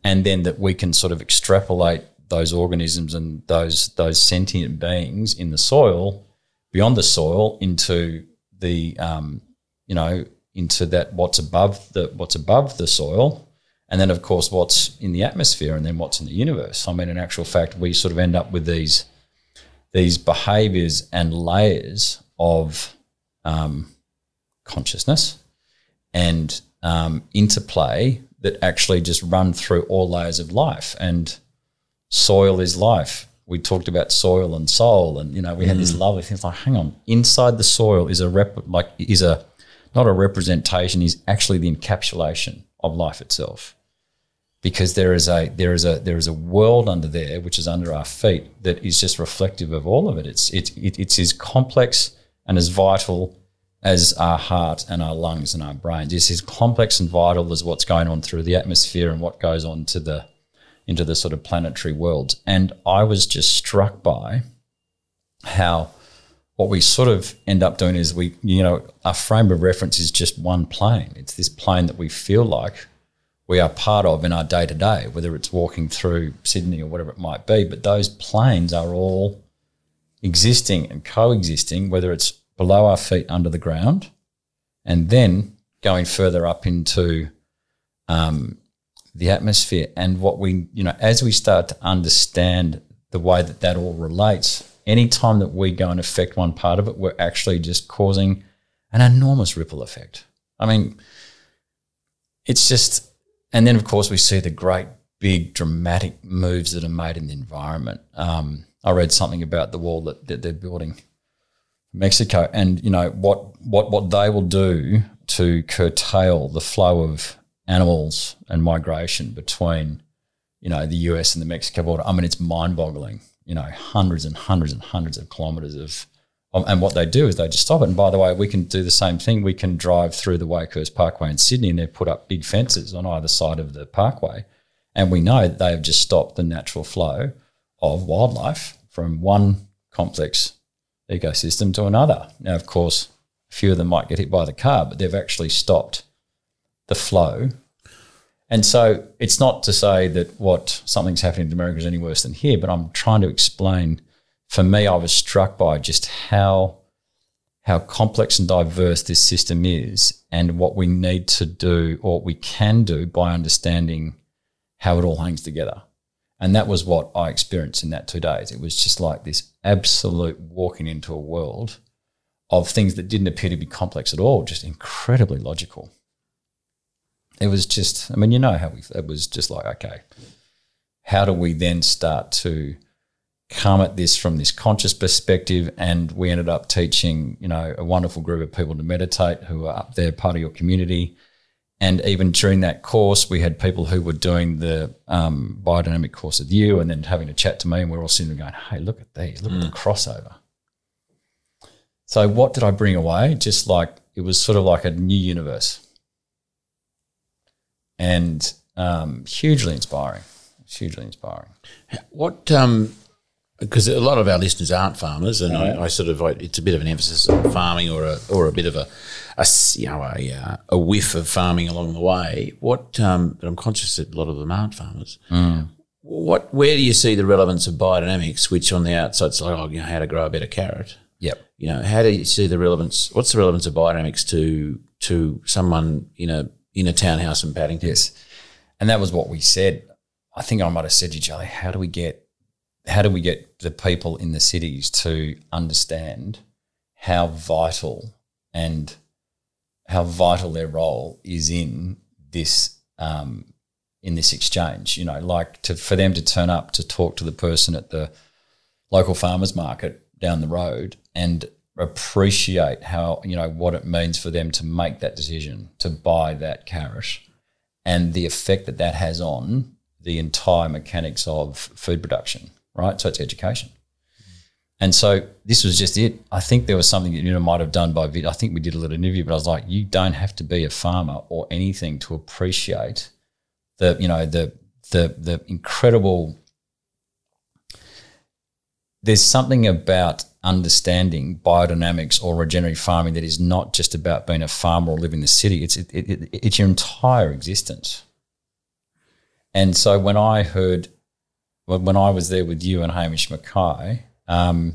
and then that we can sort of extrapolate those organisms and those those sentient beings in the soil beyond the soil into the um, you know into that what's above the what's above the soil and then of course what's in the atmosphere and then what's in the universe. I mean in actual fact we sort of end up with these these behaviors and layers of um, consciousness and um, interplay that actually just run through all layers of life. And soil is life. We talked about soil and soul and you know we had this lovely thing it's like hang on inside the soil is a rep like is a not a representation is actually the encapsulation of life itself because there is a there is a there is a world under there which is under our feet that is just reflective of all of it. It's it, it it's as complex and as vital as our heart and our lungs and our brains. It's as complex and vital as what's going on through the atmosphere and what goes on to the into the sort of planetary worlds and i was just struck by how what we sort of end up doing is we, you know, our frame of reference is just one plane. It's this plane that we feel like we are part of in our day to day, whether it's walking through Sydney or whatever it might be. But those planes are all existing and coexisting, whether it's below our feet under the ground and then going further up into um, the atmosphere. And what we, you know, as we start to understand the way that that all relates, anytime that we go and affect one part of it, we're actually just causing an enormous ripple effect. I mean, it's just, and then of course we see the great big dramatic moves that are made in the environment. Um, I read something about the wall that, that they're building in Mexico, and you know what what what they will do to curtail the flow of animals and migration between you know the US and the Mexico border. I mean, it's mind boggling you know, hundreds and hundreds and hundreds of kilometres of Um, and what they do is they just stop it. And by the way, we can do the same thing. We can drive through the Wakehurst Parkway in Sydney and they've put up big fences on either side of the parkway. And we know that they have just stopped the natural flow of wildlife from one complex ecosystem to another. Now, of course, a few of them might get hit by the car, but they've actually stopped the flow. And so it's not to say that what something's happening in America is any worse than here, but I'm trying to explain – for me, I was struck by just how how complex and diverse this system is, and what we need to do or we can do by understanding how it all hangs together. And that was what I experienced in that two days. It was just like this absolute walking into a world of things that didn't appear to be complex at all, just incredibly logical. It was just, I mean, you know how we, it was just like, okay, how do we then start to come at this from this conscious perspective and we ended up teaching you know a wonderful group of people to meditate who are up there part of your community. And even during that course we had people who were doing the um, biodynamic course with you and then having a chat to me and we're all sitting there going hey look at these. Look mm. at the mm. crossover. So what did i bring away? Just like it was sort of like a new universe. And um, hugely inspiring. Hugely inspiring. What um, because a lot of our listeners aren't farmers, and I, I, sort of it's a bit of an emphasis on farming or a or a bit of a, a you know a, uh, a whiff of farming along the way. What um, but I'm conscious that a lot of them aren't farmers. Mm. What where do you see the relevance of biodynamics, which on the outside it's like oh you know how to grow a better carrot. Yep. You know how do you see the relevance? What's the relevance of biodynamics to to someone in a in a townhouse in Paddington? Yes, and that was what we said. I think I might have said to Charlie, how do we get how do we get the people in the cities to understand how vital and how vital their role is in this um, in this exchange? You know, like to for them to turn up to talk to the person at the local farmers market down the road and appreciate how you know what it means for them to make that decision to buy that carrot and the effect that that has on the entire mechanics of food production right? So it's education. And so this was just it. I think there was something that you know might have done by video. I think we did a little interview, but I was like, you don't have to be a farmer or anything to appreciate the you know the the the incredible. There's something about understanding biodynamics or regenerative farming that is not just about being a farmer or living in the city. It's it, it, it's your entire existence. And so when I heard when I was there with you and Hamish Mackay, um,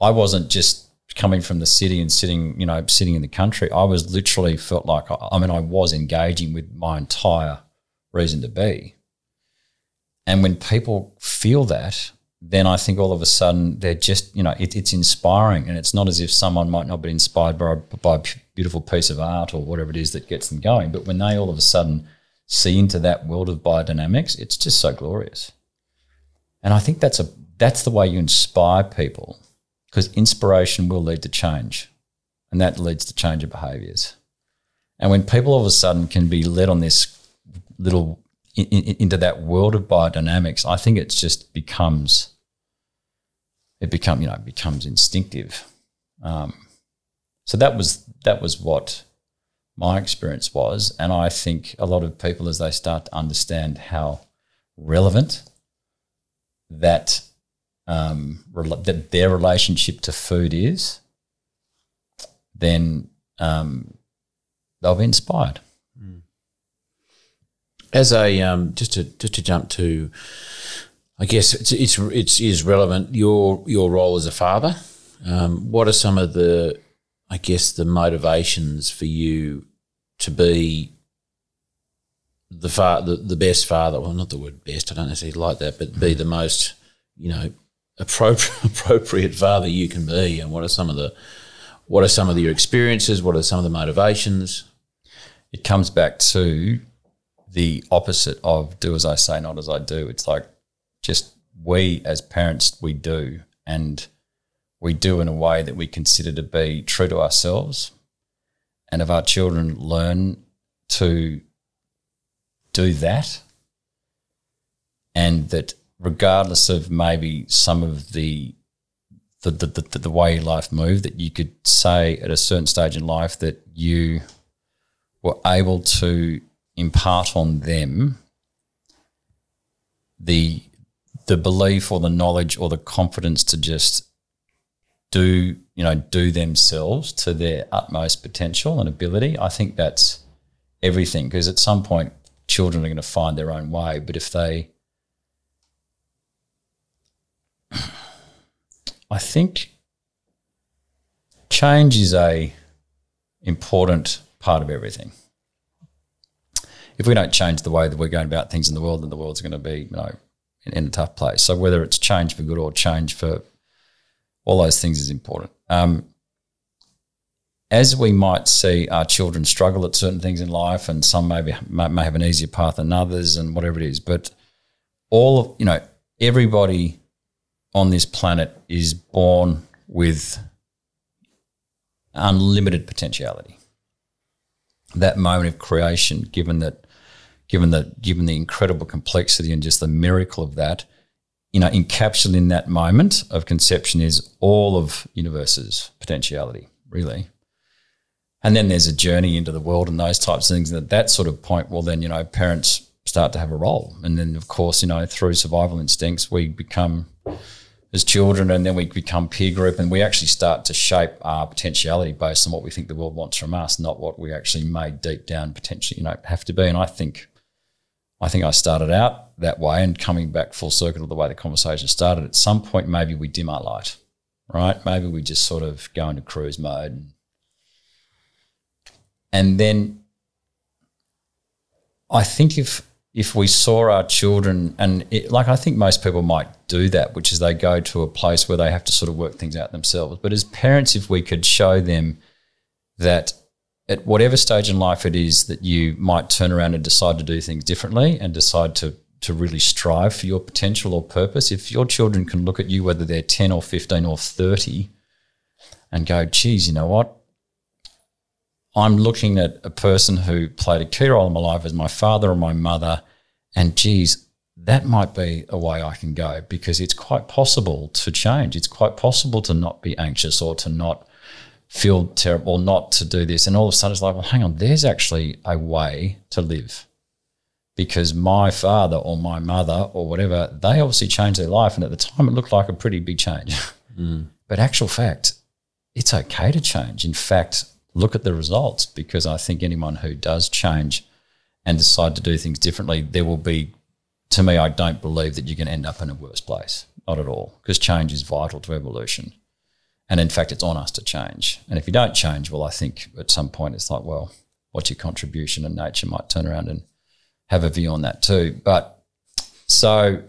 I wasn't just coming from the city and sitting, you know, sitting in the country. I was literally felt like I mean I was engaging with my entire reason to be. And when people feel that, then I think all of a sudden they're just, you know, it, it's inspiring. And it's not as if someone might not be inspired by, by a beautiful piece of art or whatever it is that gets them going. But when they all of a sudden see into that world of biodynamics, it's just so glorious. And I think that's a that's the way you inspire people because inspiration will lead to change and that leads to change of behaviors. And when people all of a sudden can be led on this little in, in, into that world of biodynamics, I think it just becomes it become you know becomes instinctive. Um, so that was that was what my experience was, and I think a lot of people as they start to understand how relevant that um, that their relationship to food is, then um, they'll be inspired. Hmm. As a um, just to just to jump to, I guess it's it's it's is relevant your your role as a father. Um, what are some of the, I guess, the motivations for you to be the far the, the best father well not the word best i don't necessarily like that but be the most you know appropriate appropriate father you can be and what are some of the what are some of your experiences? What are some of the motivations? It comes back to the opposite of do as i say not as i do. It's like just we as parents we do and we do in a way that we consider to be true to ourselves. And if our children learn to do that, and that regardless of maybe some of the the, the, the, the way life moved that you could say at a certain stage in life that you were able to impart on them the the belief or the knowledge or the confidence to just do you know do themselves to their utmost potential and ability. I think that's everything because at some point children are going to find their own way but if they i think change is a important part of everything if we don't change the way that we're going about things in the world then the world's going to be you know in, in a tough place so whether it's change for good or change for all those things is important. Um, as we might see our children struggle at certain things in life, and some maybe may, may have an easier path than others, and whatever it is, but all of you know, everybody on this planet is born with unlimited potentiality. That moment of creation, given that, given that, given the incredible complexity and just the miracle of that, you know, encapsulated in that moment of conception is all of universe's potentiality, really. And then there's a journey into the world and those types of things. And at that sort of point, well, then, you know, parents start to have a role. And then, of course, you know, through survival instincts, we become as children and then we become peer group and we actually start to shape our potentiality based on what we think the world wants from us, not what we actually may deep down potentially, you know, have to be. And I think I think I started out that way and coming back full circle to the way the conversation started, at some point maybe we dim our light, right? Maybe we just sort of go into cruise mode. And then I think if if we saw our children and it, like I think most people might do that, which is they go to a place where they have to sort of work things out themselves. But as parents, if we could show them that at whatever stage in life it is that you might turn around and decide to do things differently and decide to to really strive for your potential or purpose, if your children can look at you, whether they're 10 or 15 or 30, and go, geez, you know what? I'm looking at a person who played a key role in my life as my father or my mother, and geez, that might be a way I can go because it's quite possible to change. It's quite possible to not be anxious or to not feel terrible not to do this. And all of a sudden it's like, well, hang on, there's actually a way to live. Because my father or my mother or whatever, they obviously changed their life. And at the time, it looked like a pretty big change. Mm. But actual fact, it's okay to change. In fact, look at the results because I think anyone who does change and decide to do things differently, there will be, to me, I don't believe that you can end up in a worse place. Not at all, because change is vital to evolution. And in fact, it's on us to change. And if you don't change, well, I think at some point it's like, well, what's your contribution? And nature might turn around and have a view on that too. But so,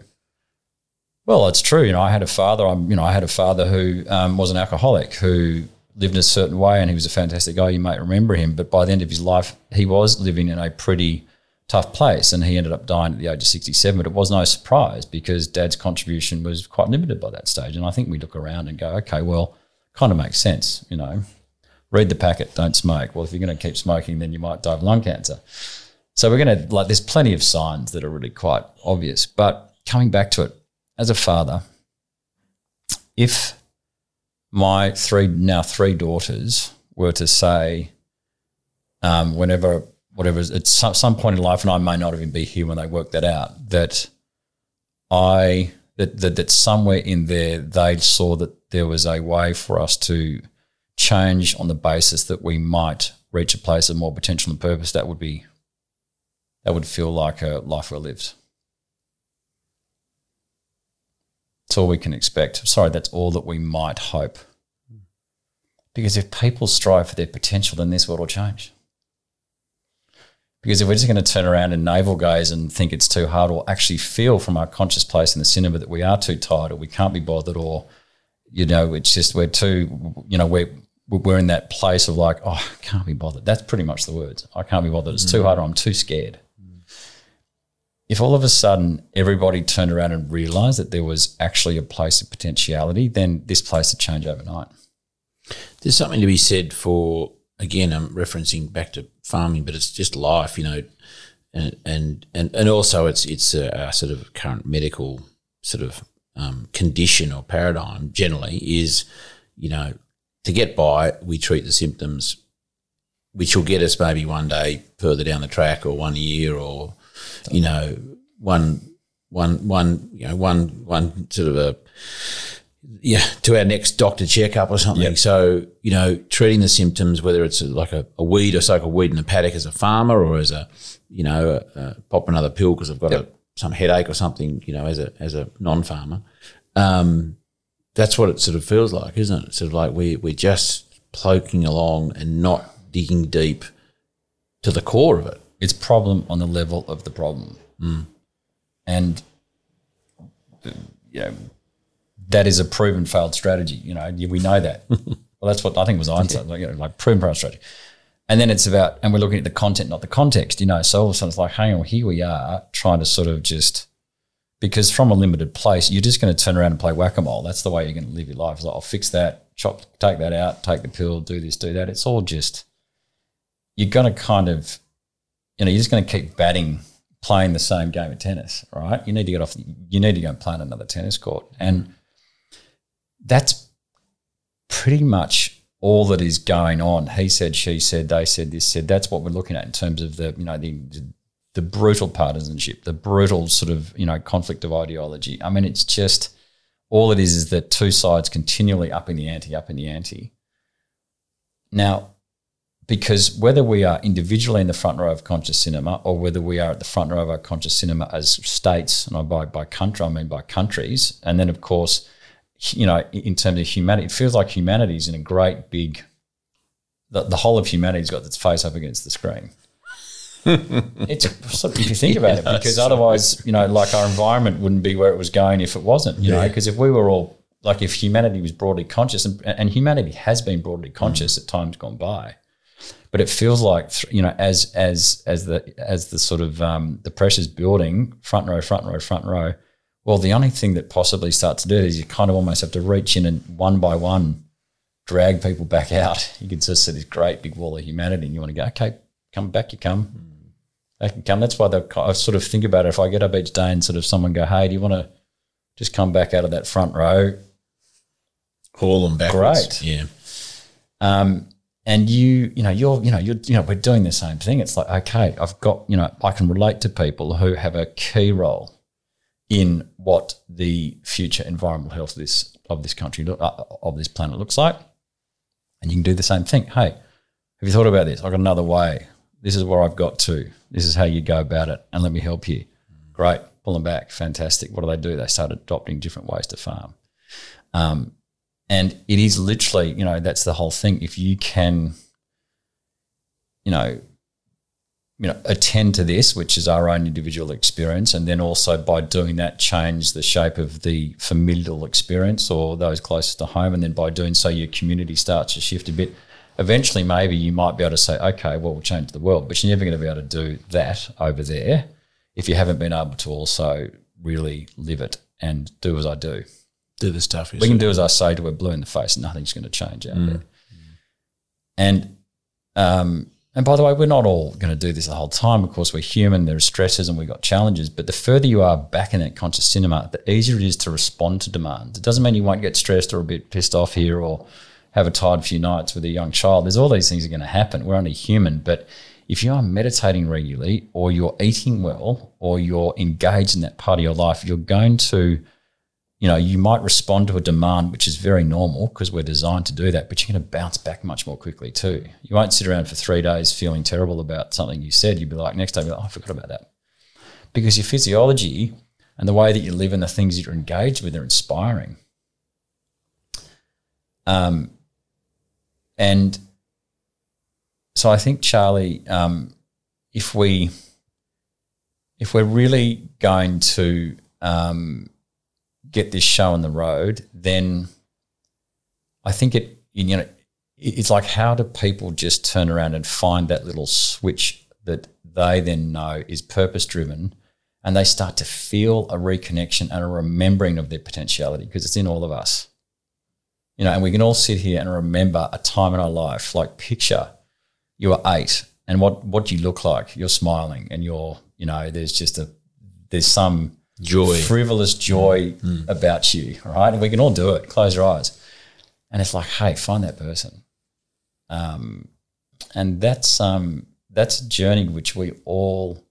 well, it's true. You know, I had a father. I'm, you know, I had a father who um, was an alcoholic who lived in a certain way, and he was a fantastic guy. You might remember him, but by the end of his life, he was living in a pretty tough place, and he ended up dying at the age of sixty-seven. But it was no surprise because Dad's contribution was quite limited by that stage. And I think we look around and go, okay, well kind of makes sense, you know. Read the packet, don't smoke. Well, if you're going to keep smoking, then you might die of lung cancer. So we're going to, like, there's plenty of signs that are really quite obvious. But coming back to it, as a father, if my three, now three daughters were to say, um, whenever, whatever, at some, some point in life, and I may not even be here when they work that out, that I, that, that, that somewhere in there they saw that there was a way for us to change on the basis that we might reach a place of more potential and purpose, that would be that would feel like a life well lived. That's all we can expect. Sorry, that's all that we might hope. Because if people strive for their potential, then this world will change. Because if we're just going to turn around and navel gaze and think it's too hard, or actually feel from our conscious place in the cinema that we are too tired, or we can't be bothered, or you know, it's just we're too, you know, we're we're in that place of like, oh, I can't be bothered. That's pretty much the words. I can't be bothered. It's mm. too hard, or I'm too scared. If all of a sudden everybody turned around and realised that there was actually a place of potentiality, then this place would change overnight. There's something to be said for again. I'm referencing back to farming, but it's just life, you know, and and and, and also it's it's a, a sort of current medical sort of um, condition or paradigm generally is, you know, to get by, we treat the symptoms, which will get us maybe one day further down the track, or one year, or you know, one one one you know one one sort of a yeah to our next doctor checkup or something. Yep. So you know, treating the symptoms, whether it's like a, a weed or so-called weed in the paddock as a farmer, or as a you know uh, pop another pill because I've got Yep. a, some headache or something, you know, as a as a non-farmer. Um, that's what it sort of feels like, isn't it? Sort of like we we're just ploking along and not digging deep to the core of it. It's problem on the level of the problem. And, uh, you know, that is a proven failed strategy. You know, we know that. well, that's what I think was Einstein, like, you know, like proven failed strategy. And then it's about, and we're looking at the content, not the context, you know. So all of a sudden it's like, hang on, here we are trying to sort of just, because from a limited place, you're just going to turn around and play whack a mole. That's the way you're going to live your life. It's like, I'll fix that, chop, take that out, take the pill, do this, do that. It's all just, you're going to kind of, you know, you're just going to keep batting, playing the same game of tennis, right? You need to get off, you need to go and play on another tennis court. And that's pretty much all that is going on. He said, she said, they said, this said. That's what we're looking at in terms of the, you know, the, the brutal partisanship, the brutal sort of, you know, conflict of ideology. I mean, it's just all it is is that two sides continually up in the ante, up in the ante. Now, because whether we are individually in the front row of conscious cinema or whether we are at the front row of our conscious cinema as states, and I by by country, I mean by countries, and then of course, you know, in terms of humanity, it feels like humanity is in a great big. The, the whole of humanity's got its face up against the screen. it's something of, if you think about it, because otherwise, you know, like our environment wouldn't be where it was going if it wasn't. You know, because if we were all like, if humanity was broadly conscious, and, and humanity has been broadly conscious mm. at times gone by, but it feels like you know as as as the as the sort of um, the pressure's building front row front row front row well the only thing that possibly starts to do is you kind of almost have to reach in and one by one drag people back out you can just see this great big wall of humanity and you want to go okay come back you come back you come that's why the, I sort of think about it if I get up each day and sort of someone go hey do you want to just come back out of that front row Haul them backwards. Great. Yeah. um, and you, you know, you're, you know, you're, you know, we're doing the same thing. It's like, okay, I've got, you know, I can relate to people who have a key role in what the future environmental health of this of this country uh, of this planet looks like, and you can do the same thing. Hey, have you thought about this? I've got another way. This is where I've got to. This is how you go about it, and let me help you. Great, pull them back. Fantastic. What do they do? They start adopting different ways to farm. Um, and it is literally, you know, that's the whole thing. If you can, you know, you know, attend to this, which is our own individual experience, and then also by doing that, change the shape of the familial experience or those closest to home, and then by doing so, your community starts to shift a bit. Eventually, maybe you might be able to say, "Okay, well, we'll change the world," but you're never going to be able to do that over there if you haven't been able to also really live it and do as I do. Do the stuff. We can do as I say to a blue in the face, and nothing's going to change out there. And um, and by the way, we're not all going to do this the whole time. Of course, we're human. There are stresses and we've got challenges. But the further you are back in that conscious cinema, the easier it is to respond to demands. It doesn't mean you won't get stressed or a bit pissed off here or have a tired few nights with a young child. There's all these things are going to happen. We're only human. But if you are meditating regularly or you're eating well or you're engaged in that part of your life, you're going to you know, you might respond to a demand, which is very normal because we're designed to do that, but you're going to bounce back much more quickly too. You won't sit around for three days feeling terrible about something you said. You'd be like, next day, like, oh, I forgot about that. Because your physiology and the way that you live and the things that you're engaged with are inspiring. Um, and so I think, Charlie, um, if we if we're really going to um, get this show on the road, then I think it you know it's like how do people just turn around and find that little switch that they then know is purpose driven and they start to feel a reconnection and a remembering of their potentiality because it's in all of us. You know, and we can all sit here and remember a time in our life, like picture you were eight and what what do you look like? You're smiling and you're, you know, there's just a there's some Joy. frivolous joy about you, right? And we can all do it. Close your eyes, and it's like, hey, find that person. Um, and that's um, that's a journey which we all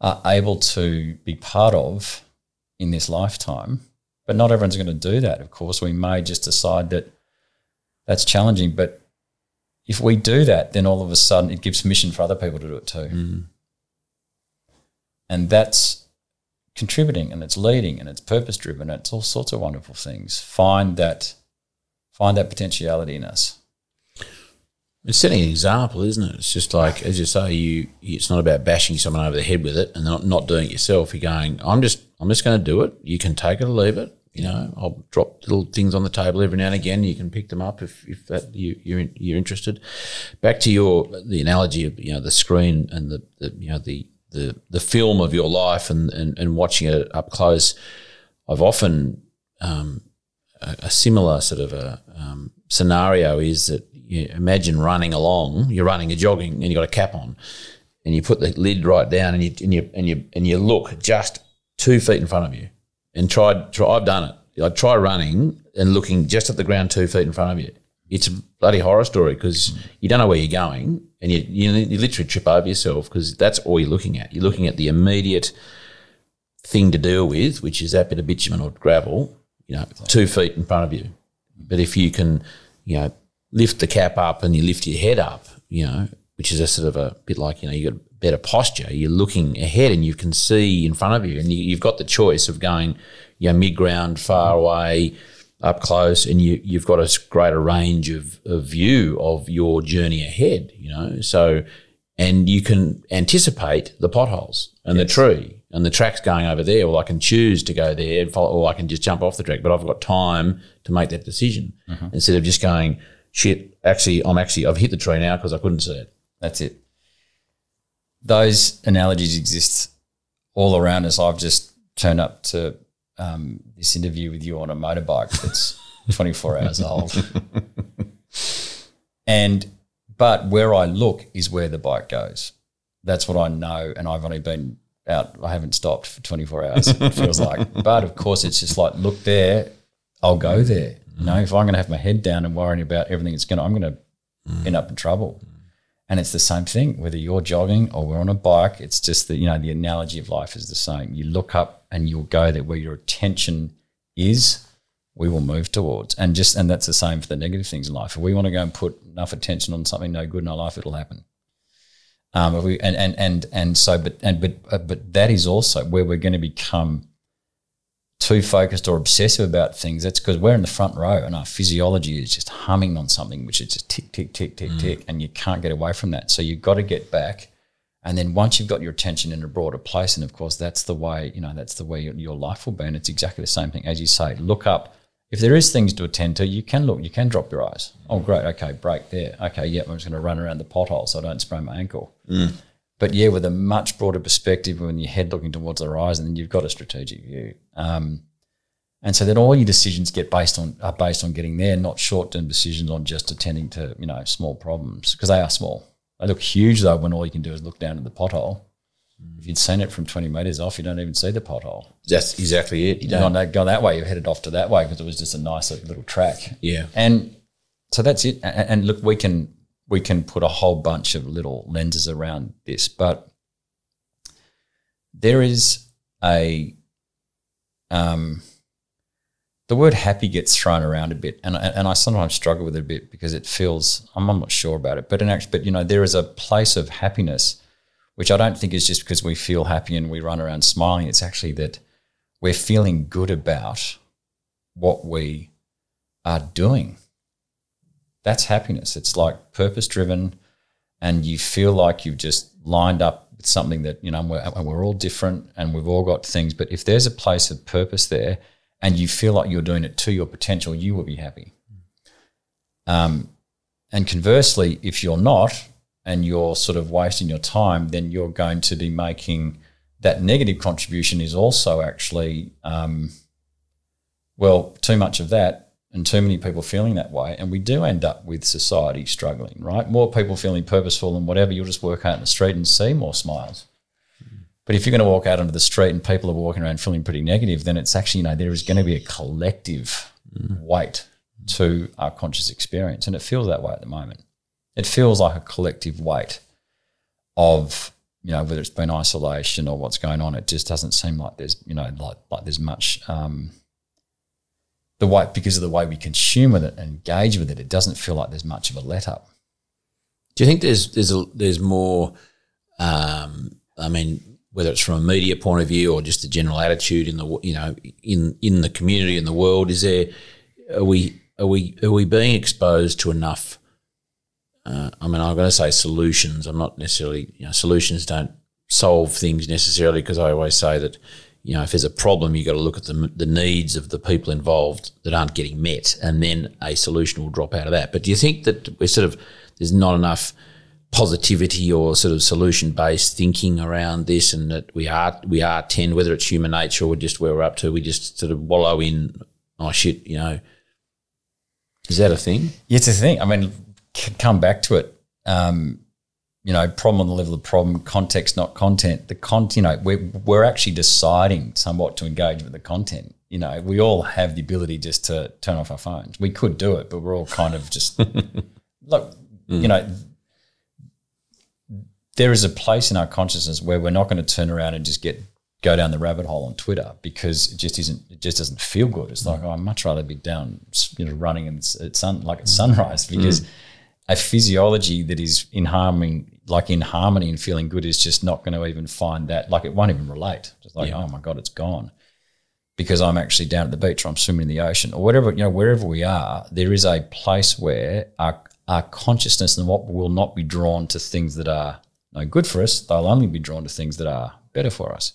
are able to be part of in this lifetime. But not everyone's going to do that. Of course, we may just decide that that's challenging. But if we do that, then all of a sudden it gives permission for other people to do it too. And that's contributing and it's leading and it's purpose driven it's all sorts of wonderful things. Find that find that potentiality in us. It's setting an example, isn't it? It's just like, as you say, you. It's not about bashing someone over the head with it and not, not doing it yourself. You're going, I'm just, I'm just going to do it. You can take it or leave it. You know, I'll drop little things on the table every now and again. You can pick them up if, if that you, you're you're interested. Back to your the analogy of you know the screen and the, the you know the the the film of your life and, and, and watching it up close. I've often um, a, a similar sort of a um, scenario is that you imagine running along, you're running, you're jogging, and you've got a cap on, and you put the lid right down, and you and you and you and you look just two feet in front of you, and tried. Try, I've done it. I try running and looking just at the ground two feet in front of you. It's a bloody horror story because you don't know where you're going, and you you, you literally trip over yourself because that's all you're looking at. You're looking at the immediate thing to deal with, which is that bit of bitumen or gravel, you know, two feet in front of you. But if you can, you know, lift the cap up and you lift your head up, you know, which is a sort of a bit like, you know, you've got better posture. You're looking ahead and you can see in front of you, and you, you've got the choice of going, you know, mid ground, far away, up close, and you, you've got a greater range of, of view of your journey ahead, you know. So, and you can anticipate the potholes and the tree and the track's going over there, Well, I can choose to go there and follow, or I can just jump off the track. But I've got time to make that decision mm-hmm. instead of just going, shit, actually, I'm actually, I've hit the tree now because I couldn't see it. That's it. Those analogies exist all around us. I've just turned up to um, this interview with you on a motorbike that's 24 hours old. And, but where I look is where the bike goes. That's what I know. And I've only been out, I haven't stopped for 24 hours, it feels like. But of course, it's just like, look there, I'll go there. You know, if I'm going to have my head down and worrying about everything that's going to, I'm going to end up in trouble. And it's the same thing, whether you're jogging or we're on a bike, it's just that, you know, the analogy of life is the same. You look up and you'll go there where your attention is, we will move towards. And just and that's the same for the negative things in life. If we want to go and put enough attention on something no good in our life, it'll happen. Um, we, and, and and and so, but and but uh, but that is also where we're going to become too focused or obsessive about things. That's because we're in the front row and our physiology is just humming on something, which is just tick tick tick tick tick, and you can't get away from that. So you've got to get back, and then once you've got your attention in a broader place, and of course that's the way you know that's the way your, your life will be. And it's exactly the same thing as you say. Look up. If there is things to attend to, you can look. You can drop your eyes. Oh, great. Okay, break there. Okay, yeah I'm just going to run around the pothole so I don't sprain my ankle. But yeah, with a much broader perspective, when your head looking towards the horizon, then you've got a strategic view. Um, and so then all your decisions get based on are based on getting there, not short term decisions on just attending to you know small problems because they are small. They look huge though when all you can do is look down at the pothole. If you'd seen it from twenty meters off, you don't even see the pothole. That's exactly it. You You don't. that, gone that way, you're headed off to that way because it was just a nice little track. Yeah. And so that's it. And, and look, we can we can put a whole bunch of little lenses around this, but there is a um, the word happy gets thrown around a bit, and and I sometimes struggle with it a bit because it feels I'm, I'm not sure about it, but in actual, but you know there is a place of happiness, which I don't think is just because we feel happy and we run around smiling. It's actually that we're feeling good about what we are doing. That's happiness. It's like purpose driven, and you feel like you've just lined up with something that you know. We're, and we're all different, and we've all got things. But if there's a place of purpose there, and you feel like you're doing it to your potential, you will be happy. Um, and conversely, if you're not, and you're sort of wasting your time, then you're going to be making that negative contribution is also actually, um, well, too much of that and too many people feeling that way. And we do end up with society struggling, right? More people feeling purposeful and whatever, you'll just work out in the street and see more smiles. But if you're going to walk out onto the street and people are walking around feeling pretty negative, then it's actually, you know, there is going to be a collective weight to our conscious experience. And it feels that way at the moment. It feels like a collective weight of, you know, whether it's been isolation or what's going on. It just doesn't seem like there's, you know, like, like there's much, um, the way, because of the way we consume with it and engage with it, it doesn't feel like there's much of a let up. Do you think there's there's a, there's more? Um, I mean, whether it's from a media point of view or just the general attitude in the you know in in the community in the world, is there are we are we are we being exposed to enough? Uh, I mean, I'm going to say solutions. I'm not necessarily you know solutions don't solve things necessarily because I always say that you know if there's a problem, you've got to look at the the needs of the people involved that aren't getting met, and then a solution will drop out of that. But do you think that we're sort of there's not enough positivity or sort of solution based thinking around this, and that we are we are tend whether it's human nature or just where we're up to, we just sort of wallow in oh shit, you know. Is that a thing? It's a thing. I mean, c- come back to it. Um, you know, problem on the level of problem, context, not content. The content, you know, we're, we're actually deciding somewhat to engage with the content. You know, we all have the ability just to turn off our phones. We could do it, but we're all kind of just, look, you know, there is a place in our consciousness where we're not going to turn around and just get go down the rabbit hole on Twitter because it just isn't it just doesn't feel good. It's like oh, I'd much rather be down you know running it's sun like at sunrise mm. because a physiology that is in harmony like in harmony and feeling good is just not going to even find that like it won't even relate. Just like oh my god, it's gone because I'm actually down at the beach or I'm swimming in the ocean or whatever, you know, wherever we are, there is a place where our, our consciousness and what will not be drawn to things that are no good for us. They'll only be drawn to things that are better for us.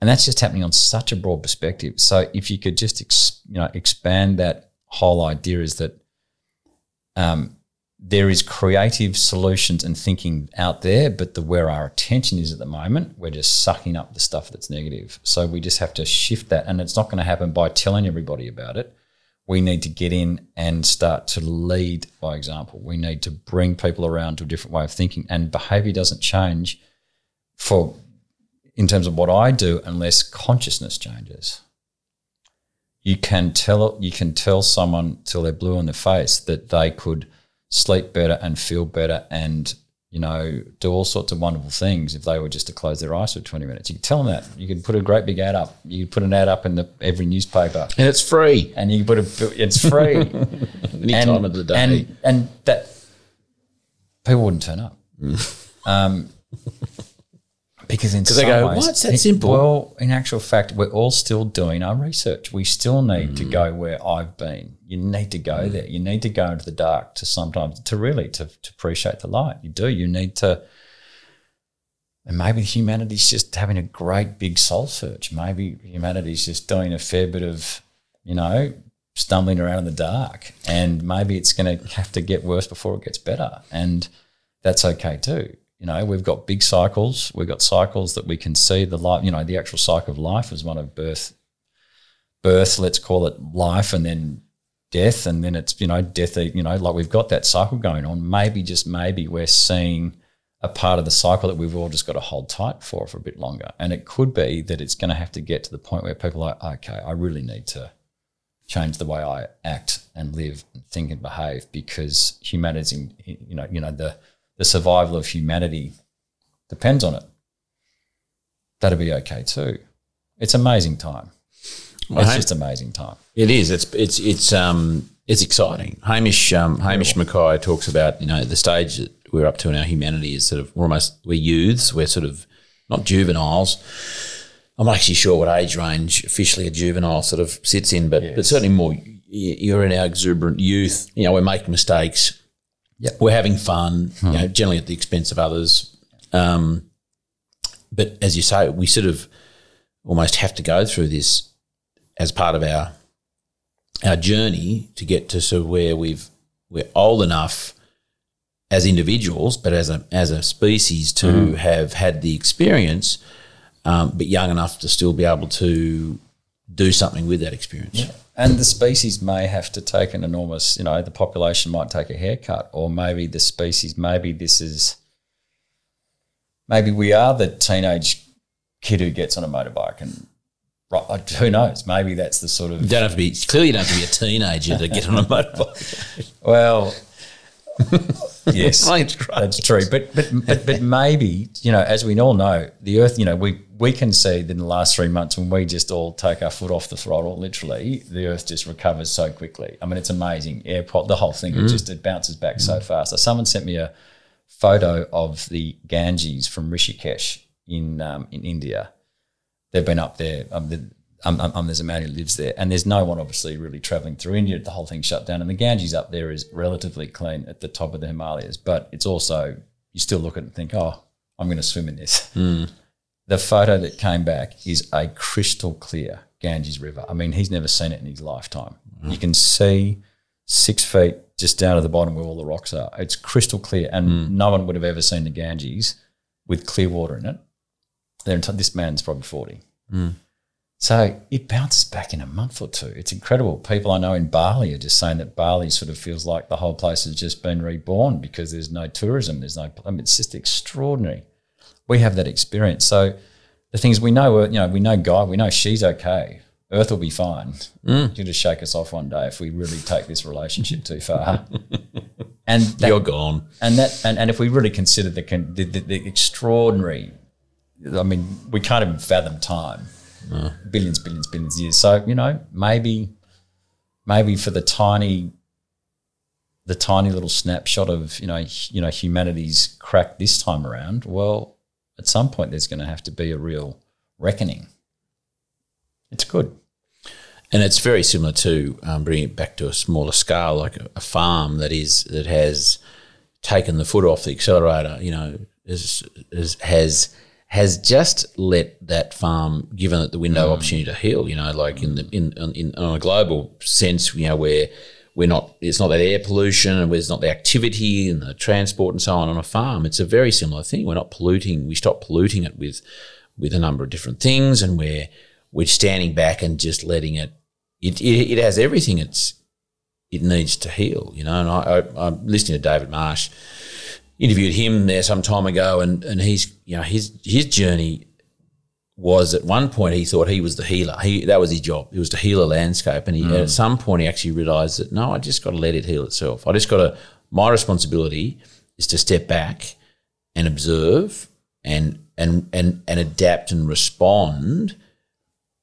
And that's just happening on such a broad perspective. So if you could just, ex, you know, expand that whole idea is that um, there is creative solutions and thinking out there, but the where our attention is at the moment, we're just sucking up the stuff that's negative. So we just have to shift that, and it's not going to happen by telling everybody about it. We need to get in and start to lead by example. We need to bring people around to a different way of thinking, and behavior doesn't change for in terms of what I do unless consciousness changes. You can tell you can tell someone till they're blue in the face that they could sleep better and feel better and you know do all sorts of wonderful things if they were just to close their eyes for 20 minutes. You can tell them that. You can put a great big ad up. You can put an ad up in the every newspaper. And it's free. And you can put a it's free. Any and, time of the day. and and that people wouldn't turn up. Um, because in 'Cause they some go, ways- "What's that it- simple?" Well, in actual fact, we're all still doing our research. We still need to hmm. go where I've been. You need to go hmm. there. You need to go into the dark to sometimes to really to, to appreciate the light. You do. You need to. And maybe humanity's just having a great big soul search. Maybe humanity's just doing a fair bit of, you know, stumbling around in the dark. And maybe it's going to have to get worse before it gets better. And that's okay too. You know, we've got big cycles. We've got cycles that we can see. The life, you know, the actual cycle of life is one of birth, birth. Let's call it life, and then death, and then it's you know death. You know, like we've got that cycle going on. Maybe just maybe we're seeing a part of the cycle that we've all just got to hold tight for for a bit longer. And it could be that it's going to have to get to the point where people are okay. I really need to change the way I act and live and think and behave because humanity's in, you know you know the the survival of humanity depends on it. That'd be okay too. It's amazing time. Well, It's just amazing time. It is. It's it's it's um it's exciting. Hamish um, Hamish Mackay talks about you know the stage that we're up to in our humanity is sort of we're almost we're youths. We're sort of not juveniles. I'm not actually sure what age range officially a juvenile sort of sits in, but but certainly more. You're in our exuberant youth. You know, we're making mistakes. Yep. We're having fun. You know, generally at the expense of others. Um, but as you say, we sort of almost have to go through this as part of our our journey to get to sort of where we've we're old enough as individuals, but as a as a species to have had the experience, um, but young enough to still be able to do something with that experience. And the species may have to take an enormous, you know, the population might take a haircut, or maybe the species, maybe this is, maybe we are the teenage kid who gets on a motorbike and right, who knows? Maybe that's the sort of You don't have to be clearly. You don't have to be a teenager to get on a motorbike. well. yes, that's true. But, but but but maybe you know, as we all know, the Earth. You know, we we can see that in the last three months when we just all take our foot off the throttle, literally, the Earth just recovers so quickly. I mean, it's amazing. Airport, the whole thing, it just it bounces back so fast. So someone sent me a photo of the Ganges from Rishikesh in um, in India. They've been up there. Um, the, um, um, um, there's a man who lives there, and there's no one obviously really traveling through India. The whole thing's shut down, and the Ganges up there is relatively clean at the top of the Himalayas, but it's also you still look at it and think, oh, I'm going to swim in this. The photo that came back is a crystal clear Ganges River. I mean, he's never seen it in his lifetime. You can see six feet just down to the bottom where all the rocks are. It's crystal clear, and hmm. no one would have ever seen the Ganges with clear water in it. Enti- This man's probably 40. Hmm. So it bounces back in a month or two. It's incredible. People I know in Bali are just saying that Bali sort of feels like the whole place has just been reborn because there's no tourism. There's no, I mean, it's just extraordinary. We have that experience. So the things we know, are, you know, we know God, we know she's okay. Earth will be fine. Mm. She'll just shake us off one day if we really take this relationship too far. and that, You're gone. and that and, and if we really consider the, the, the, the extraordinary i mean we can't even fathom time mm. billions billions billions of years so you know maybe maybe for the tiny the tiny little snapshot of you know you know humanity's crack this time around well at some point there's going to have to be a real reckoning it's good And it's very similar to um, bringing it back to a smaller scale, like a, a farm that is that has taken the foot off the accelerator. You know, is, is, has has just let that farm given it the window opportunity to heal. You know, like in the in, in, in on a global sense, you know, where we're not it's not that air pollution and there's not the activity and the transport and so on on a farm. It's a very similar thing. We're not polluting. We stop polluting it with with a number of different things, and we're we're standing back and just letting it. It, it, it has everything it's it needs to heal, you know. And I, I, I'm listening to David Marsh, interviewed him there some time ago, and and he's you know his his journey was at one point he thought he was the healer. He that was his job. He was to heal a landscape, and he mm. at some point he actually realised that no, I just got to let it heal itself. I just got to. My responsibility is to step back and observe and and and and adapt and respond,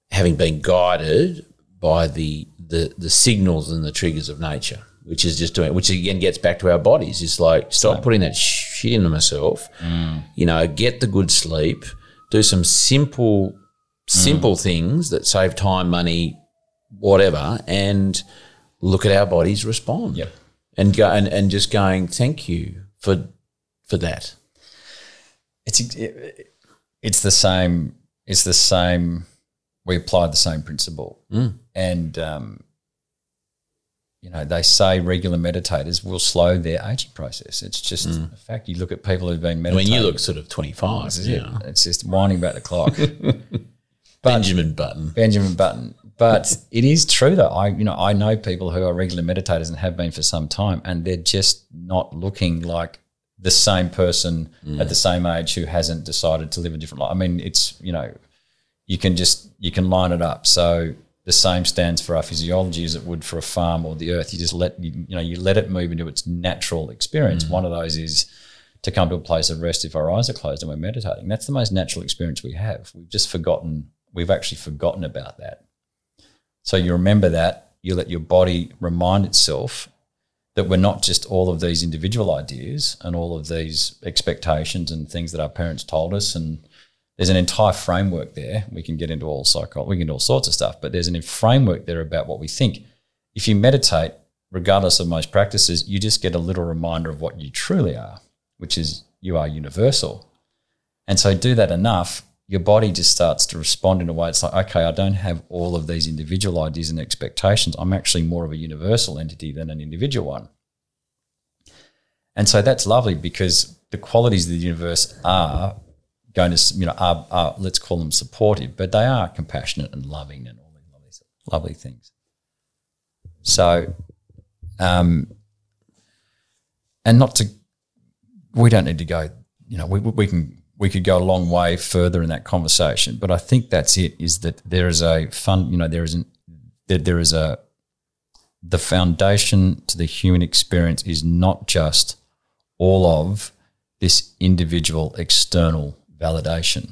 having been guided by the the the signals and the triggers of nature, which is just doing, which again gets back to our bodies. It's like stop putting that shit into myself. Mm. You know, get the good sleep, do some simple simple things that save time, money, whatever, and look at our bodies respond. Yep. And go and, and just going, thank you for for that. it's it, it's the same it's the same we apply the same principle and um, you know they say regular meditators will slow their aging process it's just mm. a fact you look at people who've been I meditating mean, you look sort of twenty five. this is it. it's just winding back the clock Benjamin Button. Benjamin Button. But it is true that I, you know, I know people who are regular meditators and have been for some time, and they're just not looking like the same person mm. at the same age who hasn't decided to live a different life. I mean, it's you know, you can just you can line it up. So the same stands for our physiology as it would for a farm or the earth. You just let you, you know you let it move into its natural experience. Mm. One of those is to come to a place of rest if our eyes are closed and we're meditating. That's the most natural experience we have. We've just forgotten. We've actually forgotten about that. So you remember that. You let your body remind itself that we're not just all of these individual ideas and all of these expectations and things that our parents told us. And there's an entire framework there. We can get into all psycho, we can do all sorts of stuff, but there's a framework there about what we think. If you meditate, regardless of most practices, you just get a little reminder of what you truly are, which is you are universal. And so do that enough, your body just starts to respond in a way. It's like, okay, I don't have all of these individual ideas and expectations. I'm actually more of a universal entity than an individual one. And so that's lovely because the qualities of the universe are going to, you know, are, are let's call them supportive, but they are compassionate and loving and all these lovely, lovely things. So, um, and not to, we don't need to go, you know, we, we can we could go a long way further in that conversation. But I think that's it. Is that there is a fun, you know, there is an that there is a the foundation to the human experience is not just all of this individual external validation.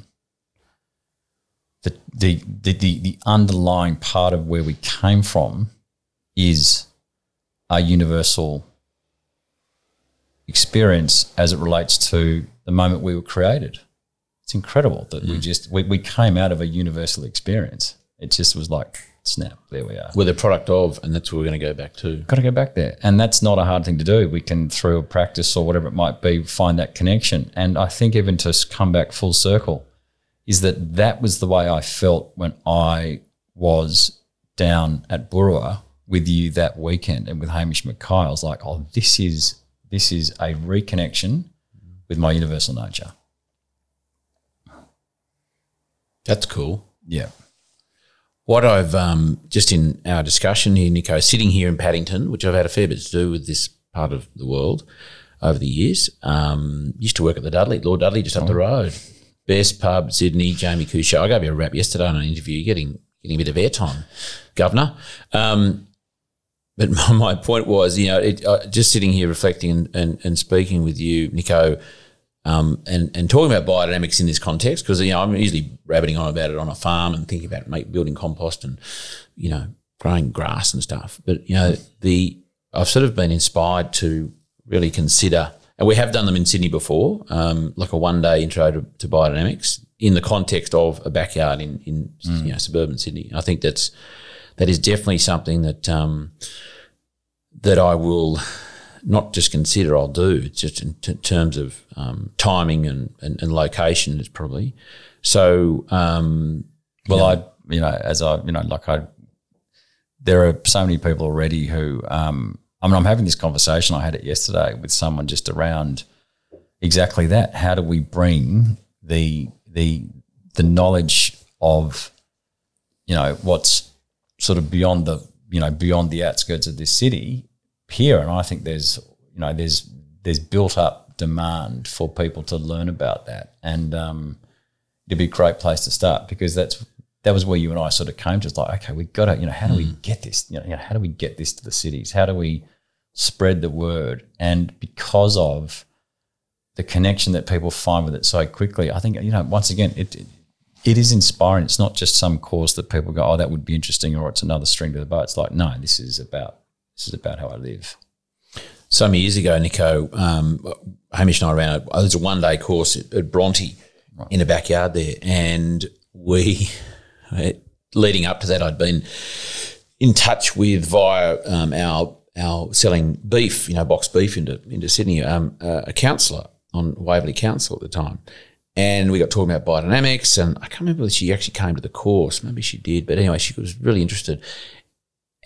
The, the, the, the, the underlying part of where we came from is a universal experience as it relates to the moment we were created. It's incredible that we mm. just we, we came out of a universal experience. It just was like snap, there we are. We're the product of, and that's what we're going to go back to. Got to go back there, and that's not a hard thing to do. We can through a practice or whatever it might be find that connection. And I think even to come back full circle is that that was the way I felt when I was down at Boorowa with you that weekend and with Hamish McKay. I was like, oh, this is this is a reconnection with my universal nature. That's cool. Yeah. What I've um, just in our discussion here, Nicho, sitting here in Paddington, which I've had a fair bit to do with this part of the world over the years. Um, used to work at the Dudley, Lord Dudley, just up the road. Best pub, Sydney, Jamie Couchot. I gave you a rap yesterday on an interview, getting getting a bit of airtime, Governor. Um, but my, my point was, you know, it, uh, just sitting here reflecting and, and, and speaking with you, Nicho, um, and, and talking about biodynamics in this context, because, you know, I'm usually rabbiting on about it on a farm and thinking about make, building compost and, you know, growing grass and stuff. But, you know, the I've sort of been inspired to really consider, and we have done them in Sydney before, um, like a one day intro to, to biodynamics in the context of a backyard in, in you know, suburban Sydney. I think that's that is definitely something that um, that I will not just consider, I'll do. It's just in t- terms of um, timing and, and, and location is probably. So, um, Well, I, you know, as I, you know, like I, there are so many people already who, um, I mean, I'm having this conversation. I had it yesterday with someone just around exactly that. How do we bring the the the knowledge of, you know, what's sort of beyond the, you know, beyond the outskirts of this city here? And I think there's, you know, there's there's built up demand for people to learn about that, and um, it'd be a great place to start because that's that was where you and I sort of came to. It's like, okay, we got to, you know, how do we get this? You know, you know, how do we get this to the cities? How do we spread the word? And because of the connection that people find with it so quickly, I think you know, once again, it it, it is inspiring. It's not just some course that people go, oh, that would be interesting, or it's another string to the bow. It's like, no, this is about this is about how I live. some years ago, Nicho, um, Hamish and I ran a, oh, there's a one day course at, at Bronte in a backyard there. And we, leading up to that, I'd been in touch with via um, our our selling beef, you know, boxed beef into into Sydney, um, uh, a counsellor on Waverley Council at the time. And we got talking about biodynamics, and I can't remember whether she actually came to the course. Maybe she did, but anyway, she was really interested.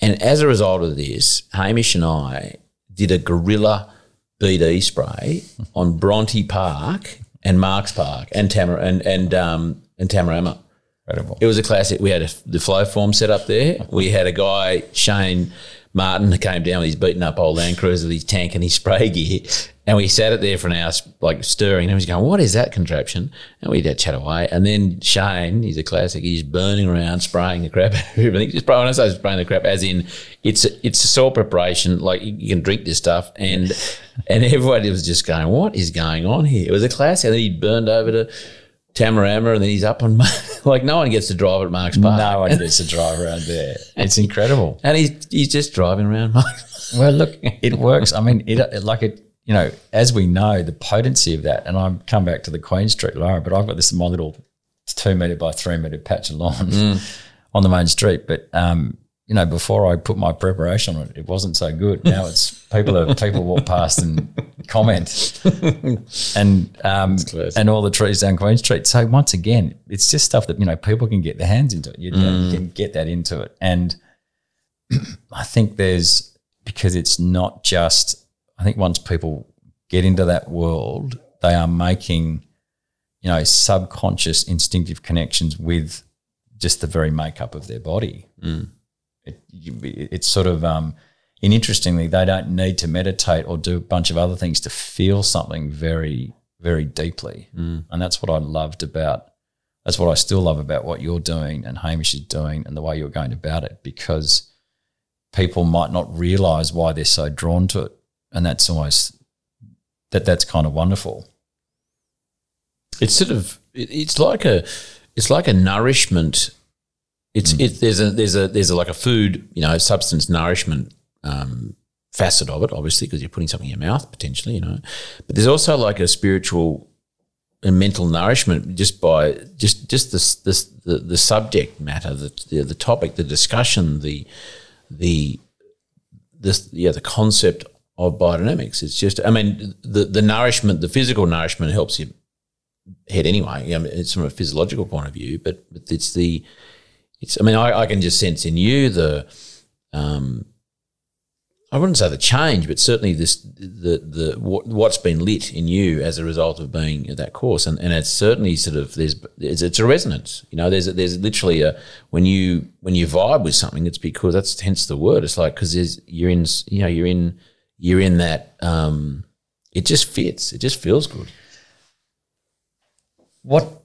And as a result of this, Hamish and I did a guerrilla BD spray on Bronte Park and Marks Park and Tamar and and um, and Tamarama. Incredible. It was a classic. We had a, the flow form set up there. We had a guy, Shane Martin, came down with his beaten up old Land Cruiser with his tank and his spray gear. And we sat it there for an hour, like stirring. And he was going, What is that contraption? And we had to chat away. And then Shane, he's a classic, he's burning around, spraying the crap out of everything. Just spraying, I say spraying the crap, as in it's a, it's a soil preparation. Like you, you can drink this stuff. And and everybody was just going, What is going on here? It was a classic. And then he burned over to Tamarama and then he's up on, like, no one gets to drive at Marks Park. No one gets to drive around there. It's incredible. And he's, he's just driving around Marks Well, look, it works. I mean, it, like it. You know, as we know, the potency of that, and I'm come back to the Queen Street, Laura, but I've got this in my little two meter by three meter patch of lawn on the main street. But um, you know, before I put my preparation on it, it wasn't so good. Now it's people are people walk past and comment, and um, and all the trees down Queen Street. So once again, it's just stuff that you know people can get their hands into. You, you can get that into it, and I think there's because it's not just. I think once people get into that world, they are making, you know, subconscious instinctive connections with just the very makeup of their body. It, you, it's sort of, um, and interestingly, they don't need to meditate or do a bunch of other things to feel something very, very deeply, mm. and that's what I loved about. That's what I still love about what you're doing and Hamish is doing and the way you're going about it because people might not realize why they're so drawn to it, and that's almost that that's kind of wonderful. It's sort of it's like a it's like a nourishment. It's mm. it, there's a there's a there's a like a food you know substance nourishment um, facet of it, obviously, because you're putting something in your mouth potentially, you know. But there's also like a spiritual and mental nourishment just by just just this this the, the subject matter, the, the the topic, the discussion, the the this yeah the concept of biodynamics. It's just I mean the the nourishment, the physical nourishment helps you head anyway. I mean, it's from a physiological point of view, but, but it's the it's I mean I, I can just sense in you the um, I wouldn't say the change, but certainly this the the what's been lit in you as a result of being at that course, and, and it's certainly sort of there's it's, a resonance. You know, there's there's literally a when you when you vibe with something, it's because that's hence the word. It's like because you're in you know you're in you're in that um, it just fits. It just feels good. What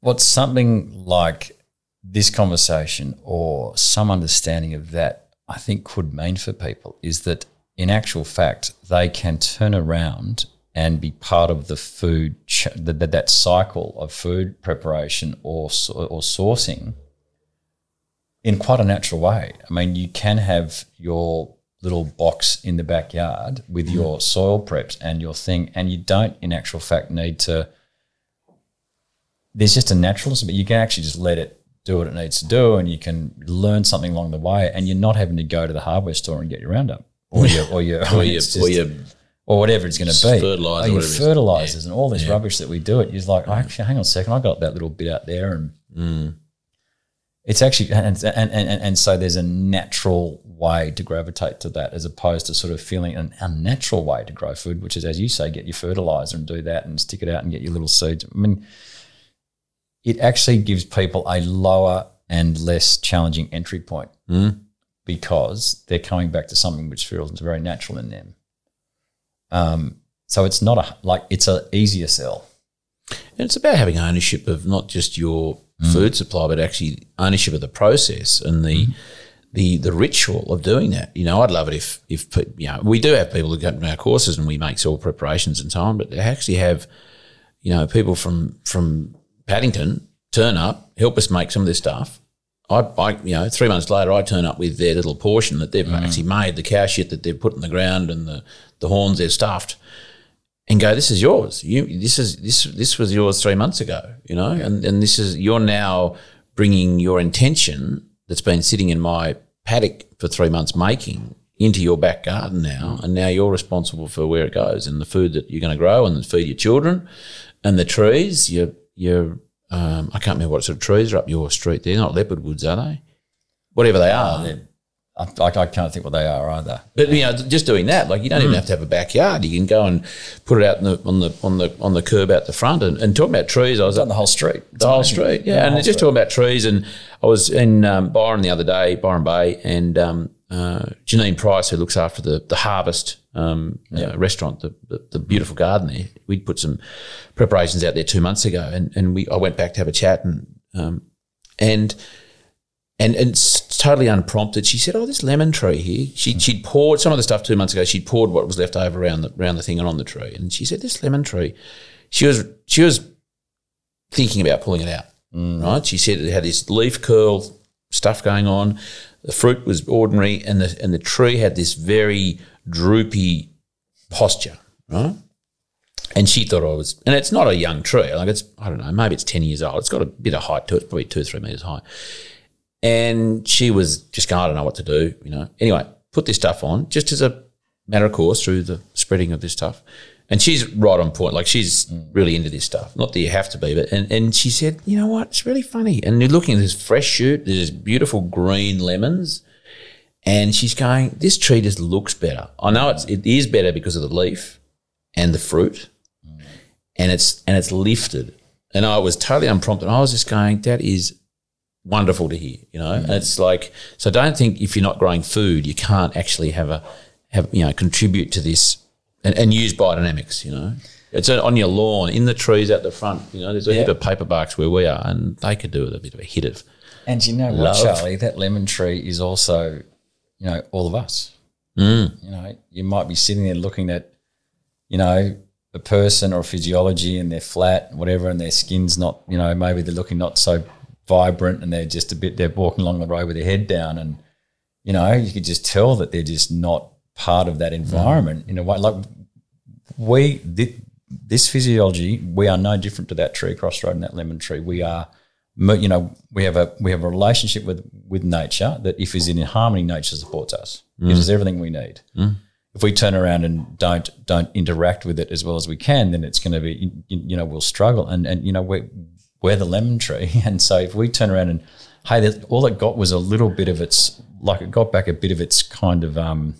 what's something like this conversation or some understanding of that I think could mean for people is that in actual fact, they can turn around and be part of the food, ch- that, that cycle of food preparation or, or sourcing in quite a natural way. I mean, you can have your little box in the backyard with mm. your soil preps and your thing, and you don't, in actual fact, need to. There's just a naturalness, but you can actually just let it do what it needs to do, and you can learn something along the way, and you're not having to go to the hardware store and get your Roundup or your or your or, your, just, or, your, or whatever it's going to be, fertilizer, or your fertilizers, yeah. and all this yeah. rubbish that we do. It you're like, oh, actually, hang on a second, I got that little bit out there, and mm. it's actually and, and and and so there's a natural way to gravitate to that as opposed to sort of feeling an unnatural way to grow food, which is as you say, get your fertilizer and do that and stick it out and get your little seeds. I mean it actually gives people a lower and less challenging entry point mm. because they're coming back to something which feels very natural in them. Um, so it's not a like it's an easier sell. And it's about having ownership of not just your mm. food supply, but actually ownership of the process and the mm. the the ritual of doing that. You know, I'd love it if if you know we do have people who come to our courses and we make soil preparations and so on, but they actually have you know people from from Paddington turn up, help us make some of this stuff. I, I, you know, three months later, I turn up with their little portion that they've mm. actually made, the cow shit that they've put in the ground, and the, the horns they've stuffed, and go, "This is yours. You, this is this this was yours three months ago. You know, and and this is you're now bringing your intention that's been sitting in my paddock for three months making into your back garden now, mm. and now you're responsible for where it goes and the food that you're going to grow and feed your children, and the trees. You you're um, I can't remember what sort of trees are up your street. They're not leopard woods, are they? Whatever they are. I, I, can't think what they are either. But you know, just doing that, like you don't mm. even have to have a backyard. You can go and put it out the, on the on the on the curb out the front. And, and talking about trees, I was on the whole street. The whole street, yeah. and just street. talking about trees, and I was in um, Byron the other day, Byron Bay, and um, uh, Janine Price, who looks after the the Harvest um, yeah. uh, restaurant, the, the, the beautiful garden there. We'd put some preparations out there two months ago, and and we I went back to have a chat and um, and and and it's totally unprompted. She said, "Oh, this lemon tree here." She mm. she'd poured some of the stuff two months ago. She'd poured what was left over around the around the thing and on the tree, and she said, "This lemon tree." She was she was thinking about pulling it out. Mm. Right? She said it had this leaf curl stuff going on. The fruit was ordinary, and the and the tree had this very droopy posture, right? And she thought I was, and it's not a young tree. Like it's, I don't know, maybe it's ten years old. It's got a bit of height to it, probably two, or three meters high. And she was just going, I don't know what to do, you know. Anyway, put this stuff on just as a matter of course through the spreading of this stuff. And she's right on point. Like she's really into this stuff. Not that you have to be, but and, and she said, you know what? It's really funny. And you're looking at this fresh shoot. There's beautiful green lemons and she's going, this tree just looks better. I know it's it is better because of the leaf and the fruit, and it's and it's lifted. And I was totally unprompted. I was just going, that is wonderful to hear, you know. Mm. It's like, so don't think if you're not growing food, you can't actually have a have you know contribute to this and, and use biodynamics, you know. It's on your lawn, in the trees out the front. You know, there's a heap of paperbarks where we are, and they could do with a bit of a hit of. And you know what, Charlie? That lemon tree is also, you know, all of us. Mm. You know, you might be sitting there looking at, you know, a person or a physiology and they're flat, whatever, and their skin's not, you know, maybe they're looking not so vibrant and they're just a bit, they're walking along the road with their head down. And, you know, you could just tell that they're just not part of that environment in a way. Like we, thi- this physiology, we are no different to that tree across the road and that lemon tree. We are, you know, we have a we have a relationship with with nature that if is in harmony, nature supports us, mm. gives us everything we need. Mm. If we turn around and don't don't interact with it as well as we can, then it's going to be you, you know we'll struggle. And and you know we're we're the lemon tree, and so if we turn around and hey, that- all it got was a little bit of its like it got back a bit of its kind of um,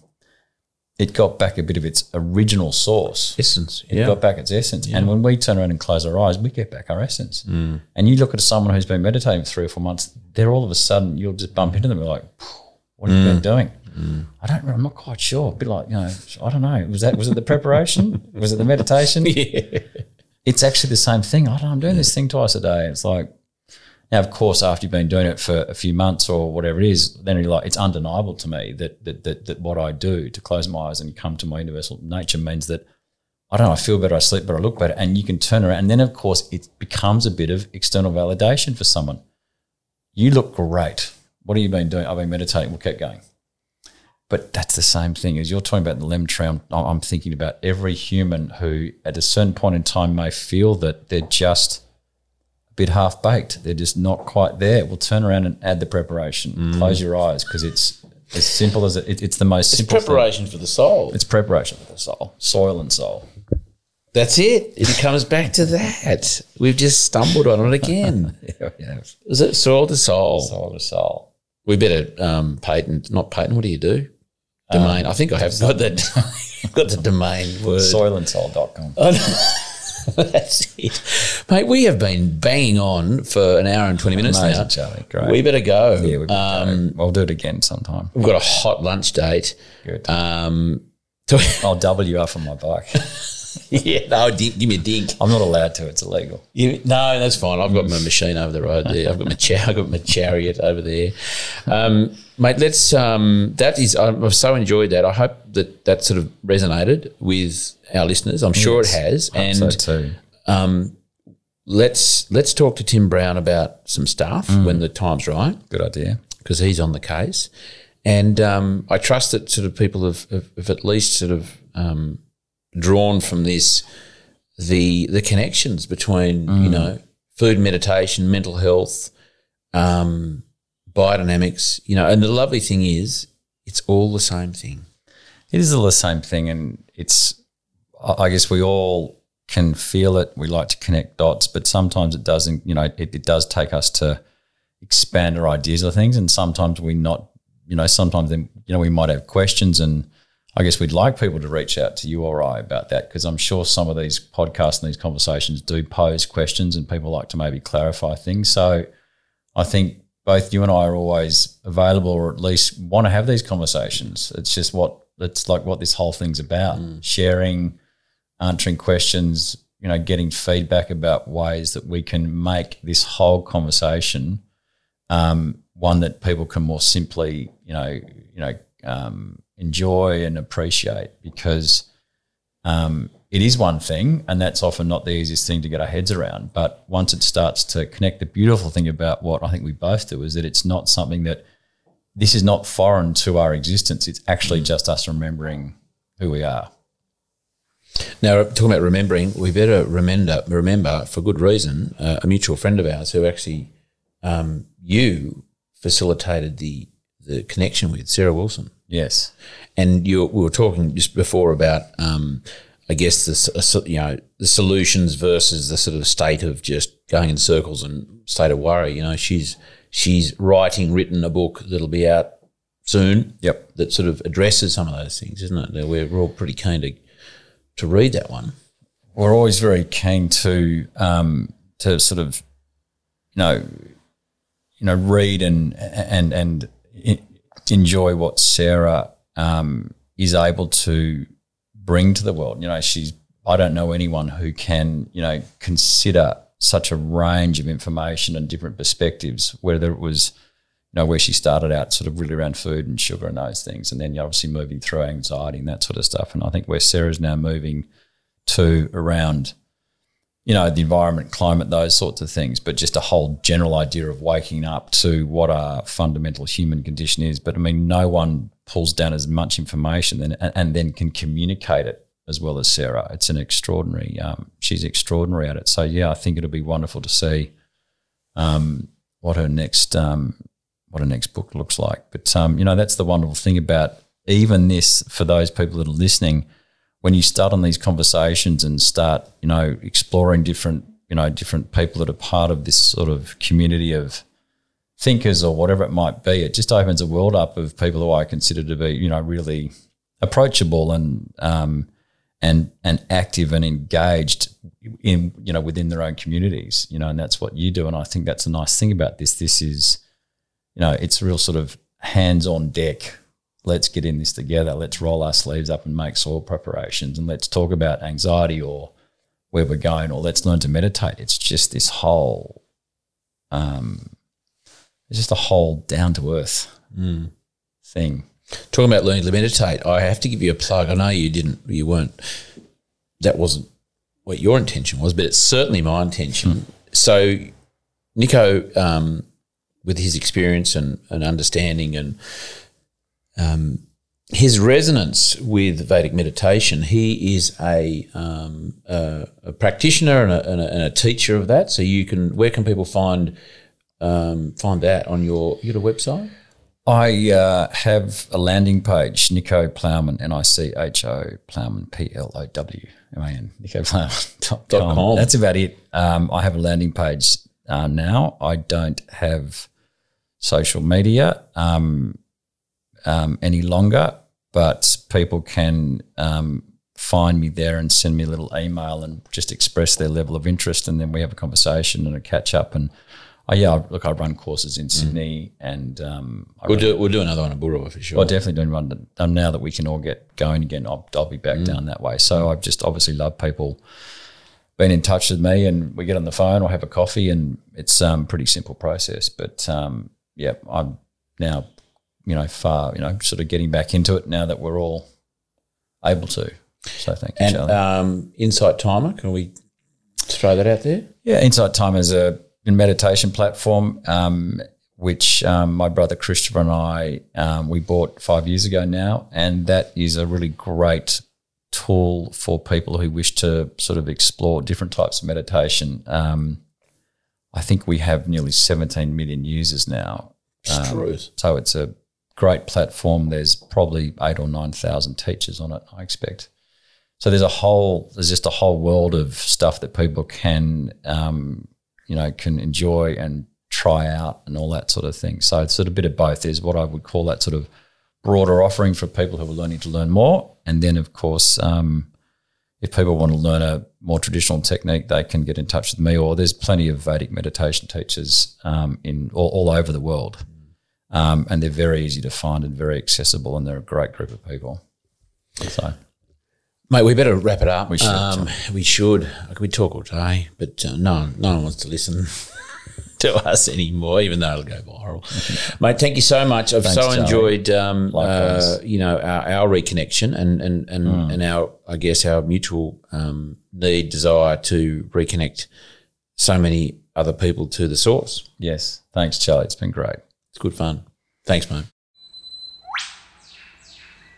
it got back a bit of its original source. Essence. It Yeah. got back its essence. And when we turn around and close our eyes, we get back our essence. Mm. And you look at someone who's been meditating for three or four months, they're all of a sudden, you'll just bump into them and like, what have you Mm. been doing? I don't know. I'm not quite sure. A bit like, you know, I don't know. Was that, was it the preparation? was it the meditation? yeah. It's actually the same thing. I don't. I'm doing this thing twice a day. It's like, now, of course, after you've been doing it for a few months or whatever it is, then you're like, it's undeniable to me that that, that that what I do to close my eyes and come to my universal nature means that I don't know, I feel better, I sleep better, I look better. And you can turn around. And then, of course, it becomes a bit of external validation for someone. You look great. What have you been doing? I've been meditating. We'll keep going. But that's the same thing as you're talking about the lemon tree. I'm, I'm thinking about every human who, at a certain point in time, may feel that they're just a bit half baked. They're just not quite there. We'll turn around and add the preparation. Close your eyes because it's as simple as it, it- it's the most It's simple thing. preparation for the soul. It's preparation for the soul, soil and soul. That's it. It comes back to that. We've just stumbled on it again. Yeah, yeah. Is it soil to soul? Soil to soul. We better um, patent, not patent. What do you do? Domain. I think I have got that. got the domain word. Soilandsoul.com. That's it, mate. We have been banging on for an hour and twenty minutes Amazing, now. Charlie. Great. We better go. yeah, we've um, I'll do it again sometime. we've got a hot lunch date. Good. Um, I'll double you up on my bike. yeah, no, dink, give me a dink. I'm not allowed to. It's illegal. You, no, that's fine. I've got my machine over the road there. I've got my cha- I've got my chariot over there, um, mate. Let's. Um, that is. I've so enjoyed that. I hope that that sort of resonated with our listeners. I'm sure it has. And so too. um, let's let's talk to Tim Brown about some stuff when the time's right Good idea. because he's on the case. And um, I trust that sort of people have, have, have at least sort of um, drawn from this the the connections between you know food, meditation, mental health, um, biodynamics. You know, and the lovely thing is, it's all the same thing. It is all the same thing, and it's. I I guess we all can feel it. We like to connect dots, but sometimes it doesn't. You know, it, it does take us to expand our ideas of things, and sometimes we not. You know, sometimes then you know we might have questions, and I guess we'd like people to reach out to you or I about that because I'm sure some of these podcasts and these conversations do pose questions, and people like to maybe clarify things. So, I think both you and I are always available, or at least want to have these conversations. It's just what it's like what this whole thing's about: sharing, answering questions, you know, getting feedback about ways that we can make this whole conversation um, one that people can more simply, you know, you know, um, enjoy and appreciate because um, it is one thing, and that's often not the easiest thing to get our heads around. But once it starts to connect, the beautiful thing about what I think we both do is that it's not something that this is not foreign to our existence. It's actually just us remembering who we are. Now, talking about remembering, we better remember, remember for good reason, uh, a mutual friend of ours who actually um, you facilitated the the connection with Sarah Wilson, Yes. and you we were talking just before about, um, I guess the you know the solutions versus the sort of state of just going in circles and state of worry. You know, she's she's writing, written a book that'll be out soon. Yep. That sort of addresses some of those things, isn't it? We're, we're all pretty keen to to read that one. we're always very keen to um, to sort of you know you know read and and and enjoy what Sarah um, is able to bring to the world. You know, she's I don't know anyone who can, you know, consider such a range of information and different perspectives, whether it was, you know, where she started out sort of really around food and sugar and those things, and then you're obviously moving through anxiety and that sort of stuff. And I think where Sarah's now moving to around, you know, the environment, climate, those sorts of things, but just a whole general idea of waking up to what our fundamental human condition is. But I mean, no one pulls down as much information and, and then can communicate it as well as Sarah. It's an extraordinary. Um, she's extraordinary at it. So yeah, I think it'll be wonderful to see um, what her next um, what her next book looks like. But um, you know, that's the wonderful thing about even this for those people that are listening. When you start on these conversations and start, you know, exploring different, you know, different people that are part of this sort of community of thinkers or whatever it might be, it just opens a world up of people who I consider to be, you know, really approachable and um, and and active and engaged in you know within their own communities you know and that's what you do. And i think that's a nice thing about this. This is you know it's real sort of hands on deck let's get in this together let's roll our sleeves up and make soil preparations and let's talk about anxiety or where we're going or let's learn to meditate it's just this whole um it's just a whole down to earth mm. thing Talking about learning to meditate, I have to give you a plug. I know you didn't, you weren't, that wasn't what your intention was, but it's certainly my intention. Mm. So, Nicho, um, with his experience and, and understanding and um, his resonance with Vedic meditation, he is a, um, a, a practitioner and a, and, and a, teacher of that. So you can, where can people find um, find that on your your website? I uh, have a landing page, Nicho Plowman, N I C H O Plowman, P L O W M A N, nichoplowman.com. That's about it. Um, I have a landing page uh, now. I don't have social media um, um, any longer, but people can um, find me there and send me a little email and just express their level of interest. And then we have a conversation and a catch up. And Oh yeah, look, I run courses in Sydney, mm. and um, we'll do we'll do another one in Boorowa for sure. Well, definitely doing one now that we can all get going again. I'll, I'll be back mm. down that way. So I've just obviously love people being in touch with me, and we get on the phone or have a coffee, and it's um pretty simple process. But um, yeah, I'm now you know far you know sort of getting back into it now that we're all able to. So thank you, and, Charlie. Um, Insight Timer, can we throw that out there? Yeah, Insight Timer is a meditation platform, um, which um, my brother Christopher and I um, we bought five years ago now, and that is a really great tool for people who wish to sort of explore different types of meditation. Um, I think we have nearly 17 million users now. Um, so it's a great platform. There's probably eight or nine thousand teachers on it. I expect. So there's a whole, there's just a whole world of stuff that people can um, you know, can enjoy and try out and all that sort of thing. So it's sort of a bit of both. There's what I would call that sort of broader offering for people who are learning to learn more. And then, of course, um, if people want to learn a more traditional technique, they can get in touch with me. Or there's plenty of Vedic meditation teachers um, in all, all, over the world, um, and they're very easy to find and very accessible, and they're a great group of people. So. Mate, we better wrap it up. We should. Um, we should. We talk all day, but uh, no, one, no one wants to listen to us anymore, even though it'll go viral. Mate, thank you so much. I've Thanks, so enjoyed, um, uh, you know, our, our, reconnection and and and, mm. and our, I guess, our mutual um, need, desire to reconnect so many other people to the source. Yes. Thanks, Charlie. It's been great. It's good fun. Thanks, mate.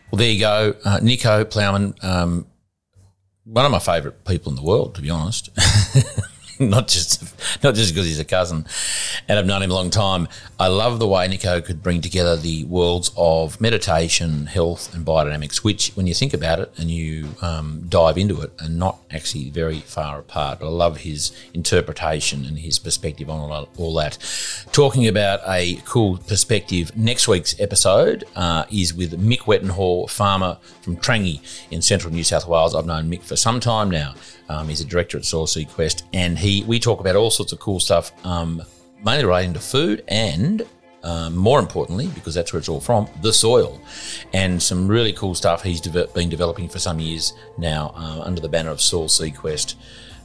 Well, there you go, uh, Nicho Plowman. Um, one of my favourite people in the world, to be honest. not just not just because he's a cousin and I've known him a long time. I love the way Nicho could bring together the worlds of meditation, health, and biodynamics, which, when you think about it and you um, dive into it, are not actually very far apart. I love his interpretation and his perspective on all, all that. Talking about a cool perspective, next week's episode uh, is with Mick Wettenhall, farmer from Trangie in central New South Wales. I've known Mick for some time now. Um, he's a director at Soil Sequest, and he we talk about all sorts of cool stuff, um, mainly relating to food and um, more importantly, because that's where it's all from, the soil, and some really cool stuff he's de- been developing for some years now uh, under the banner of Soil Sequest.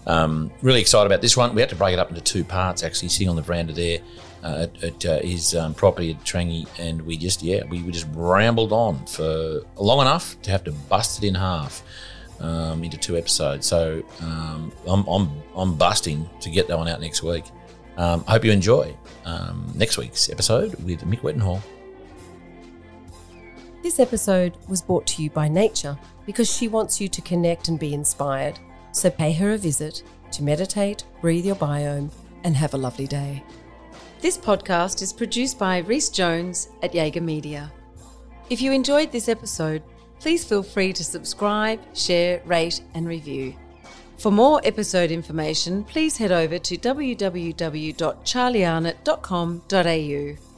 Um, really excited about this one. We had to break it up into two parts, actually, sitting on the veranda there uh, at, at uh, his um, property at Trangie, and we just, yeah, we, we just rambled on for long enough to have to bust it in half. Um, into two episodes, so um, I'm, I'm I'm busting to get that one out next week. Um, I hope you enjoy um, next week's episode with Mick Wettenhall. This episode was brought to you by Nature because she wants you to connect and be inspired. So pay her a visit to meditate, breathe your biome, and have a lovely day. This podcast is produced by Reese Jones at Jaeger Media. If you enjoyed this episode, please feel free to subscribe, share, rate, and review. For more episode information, please head over to www.charliearnott.com.au.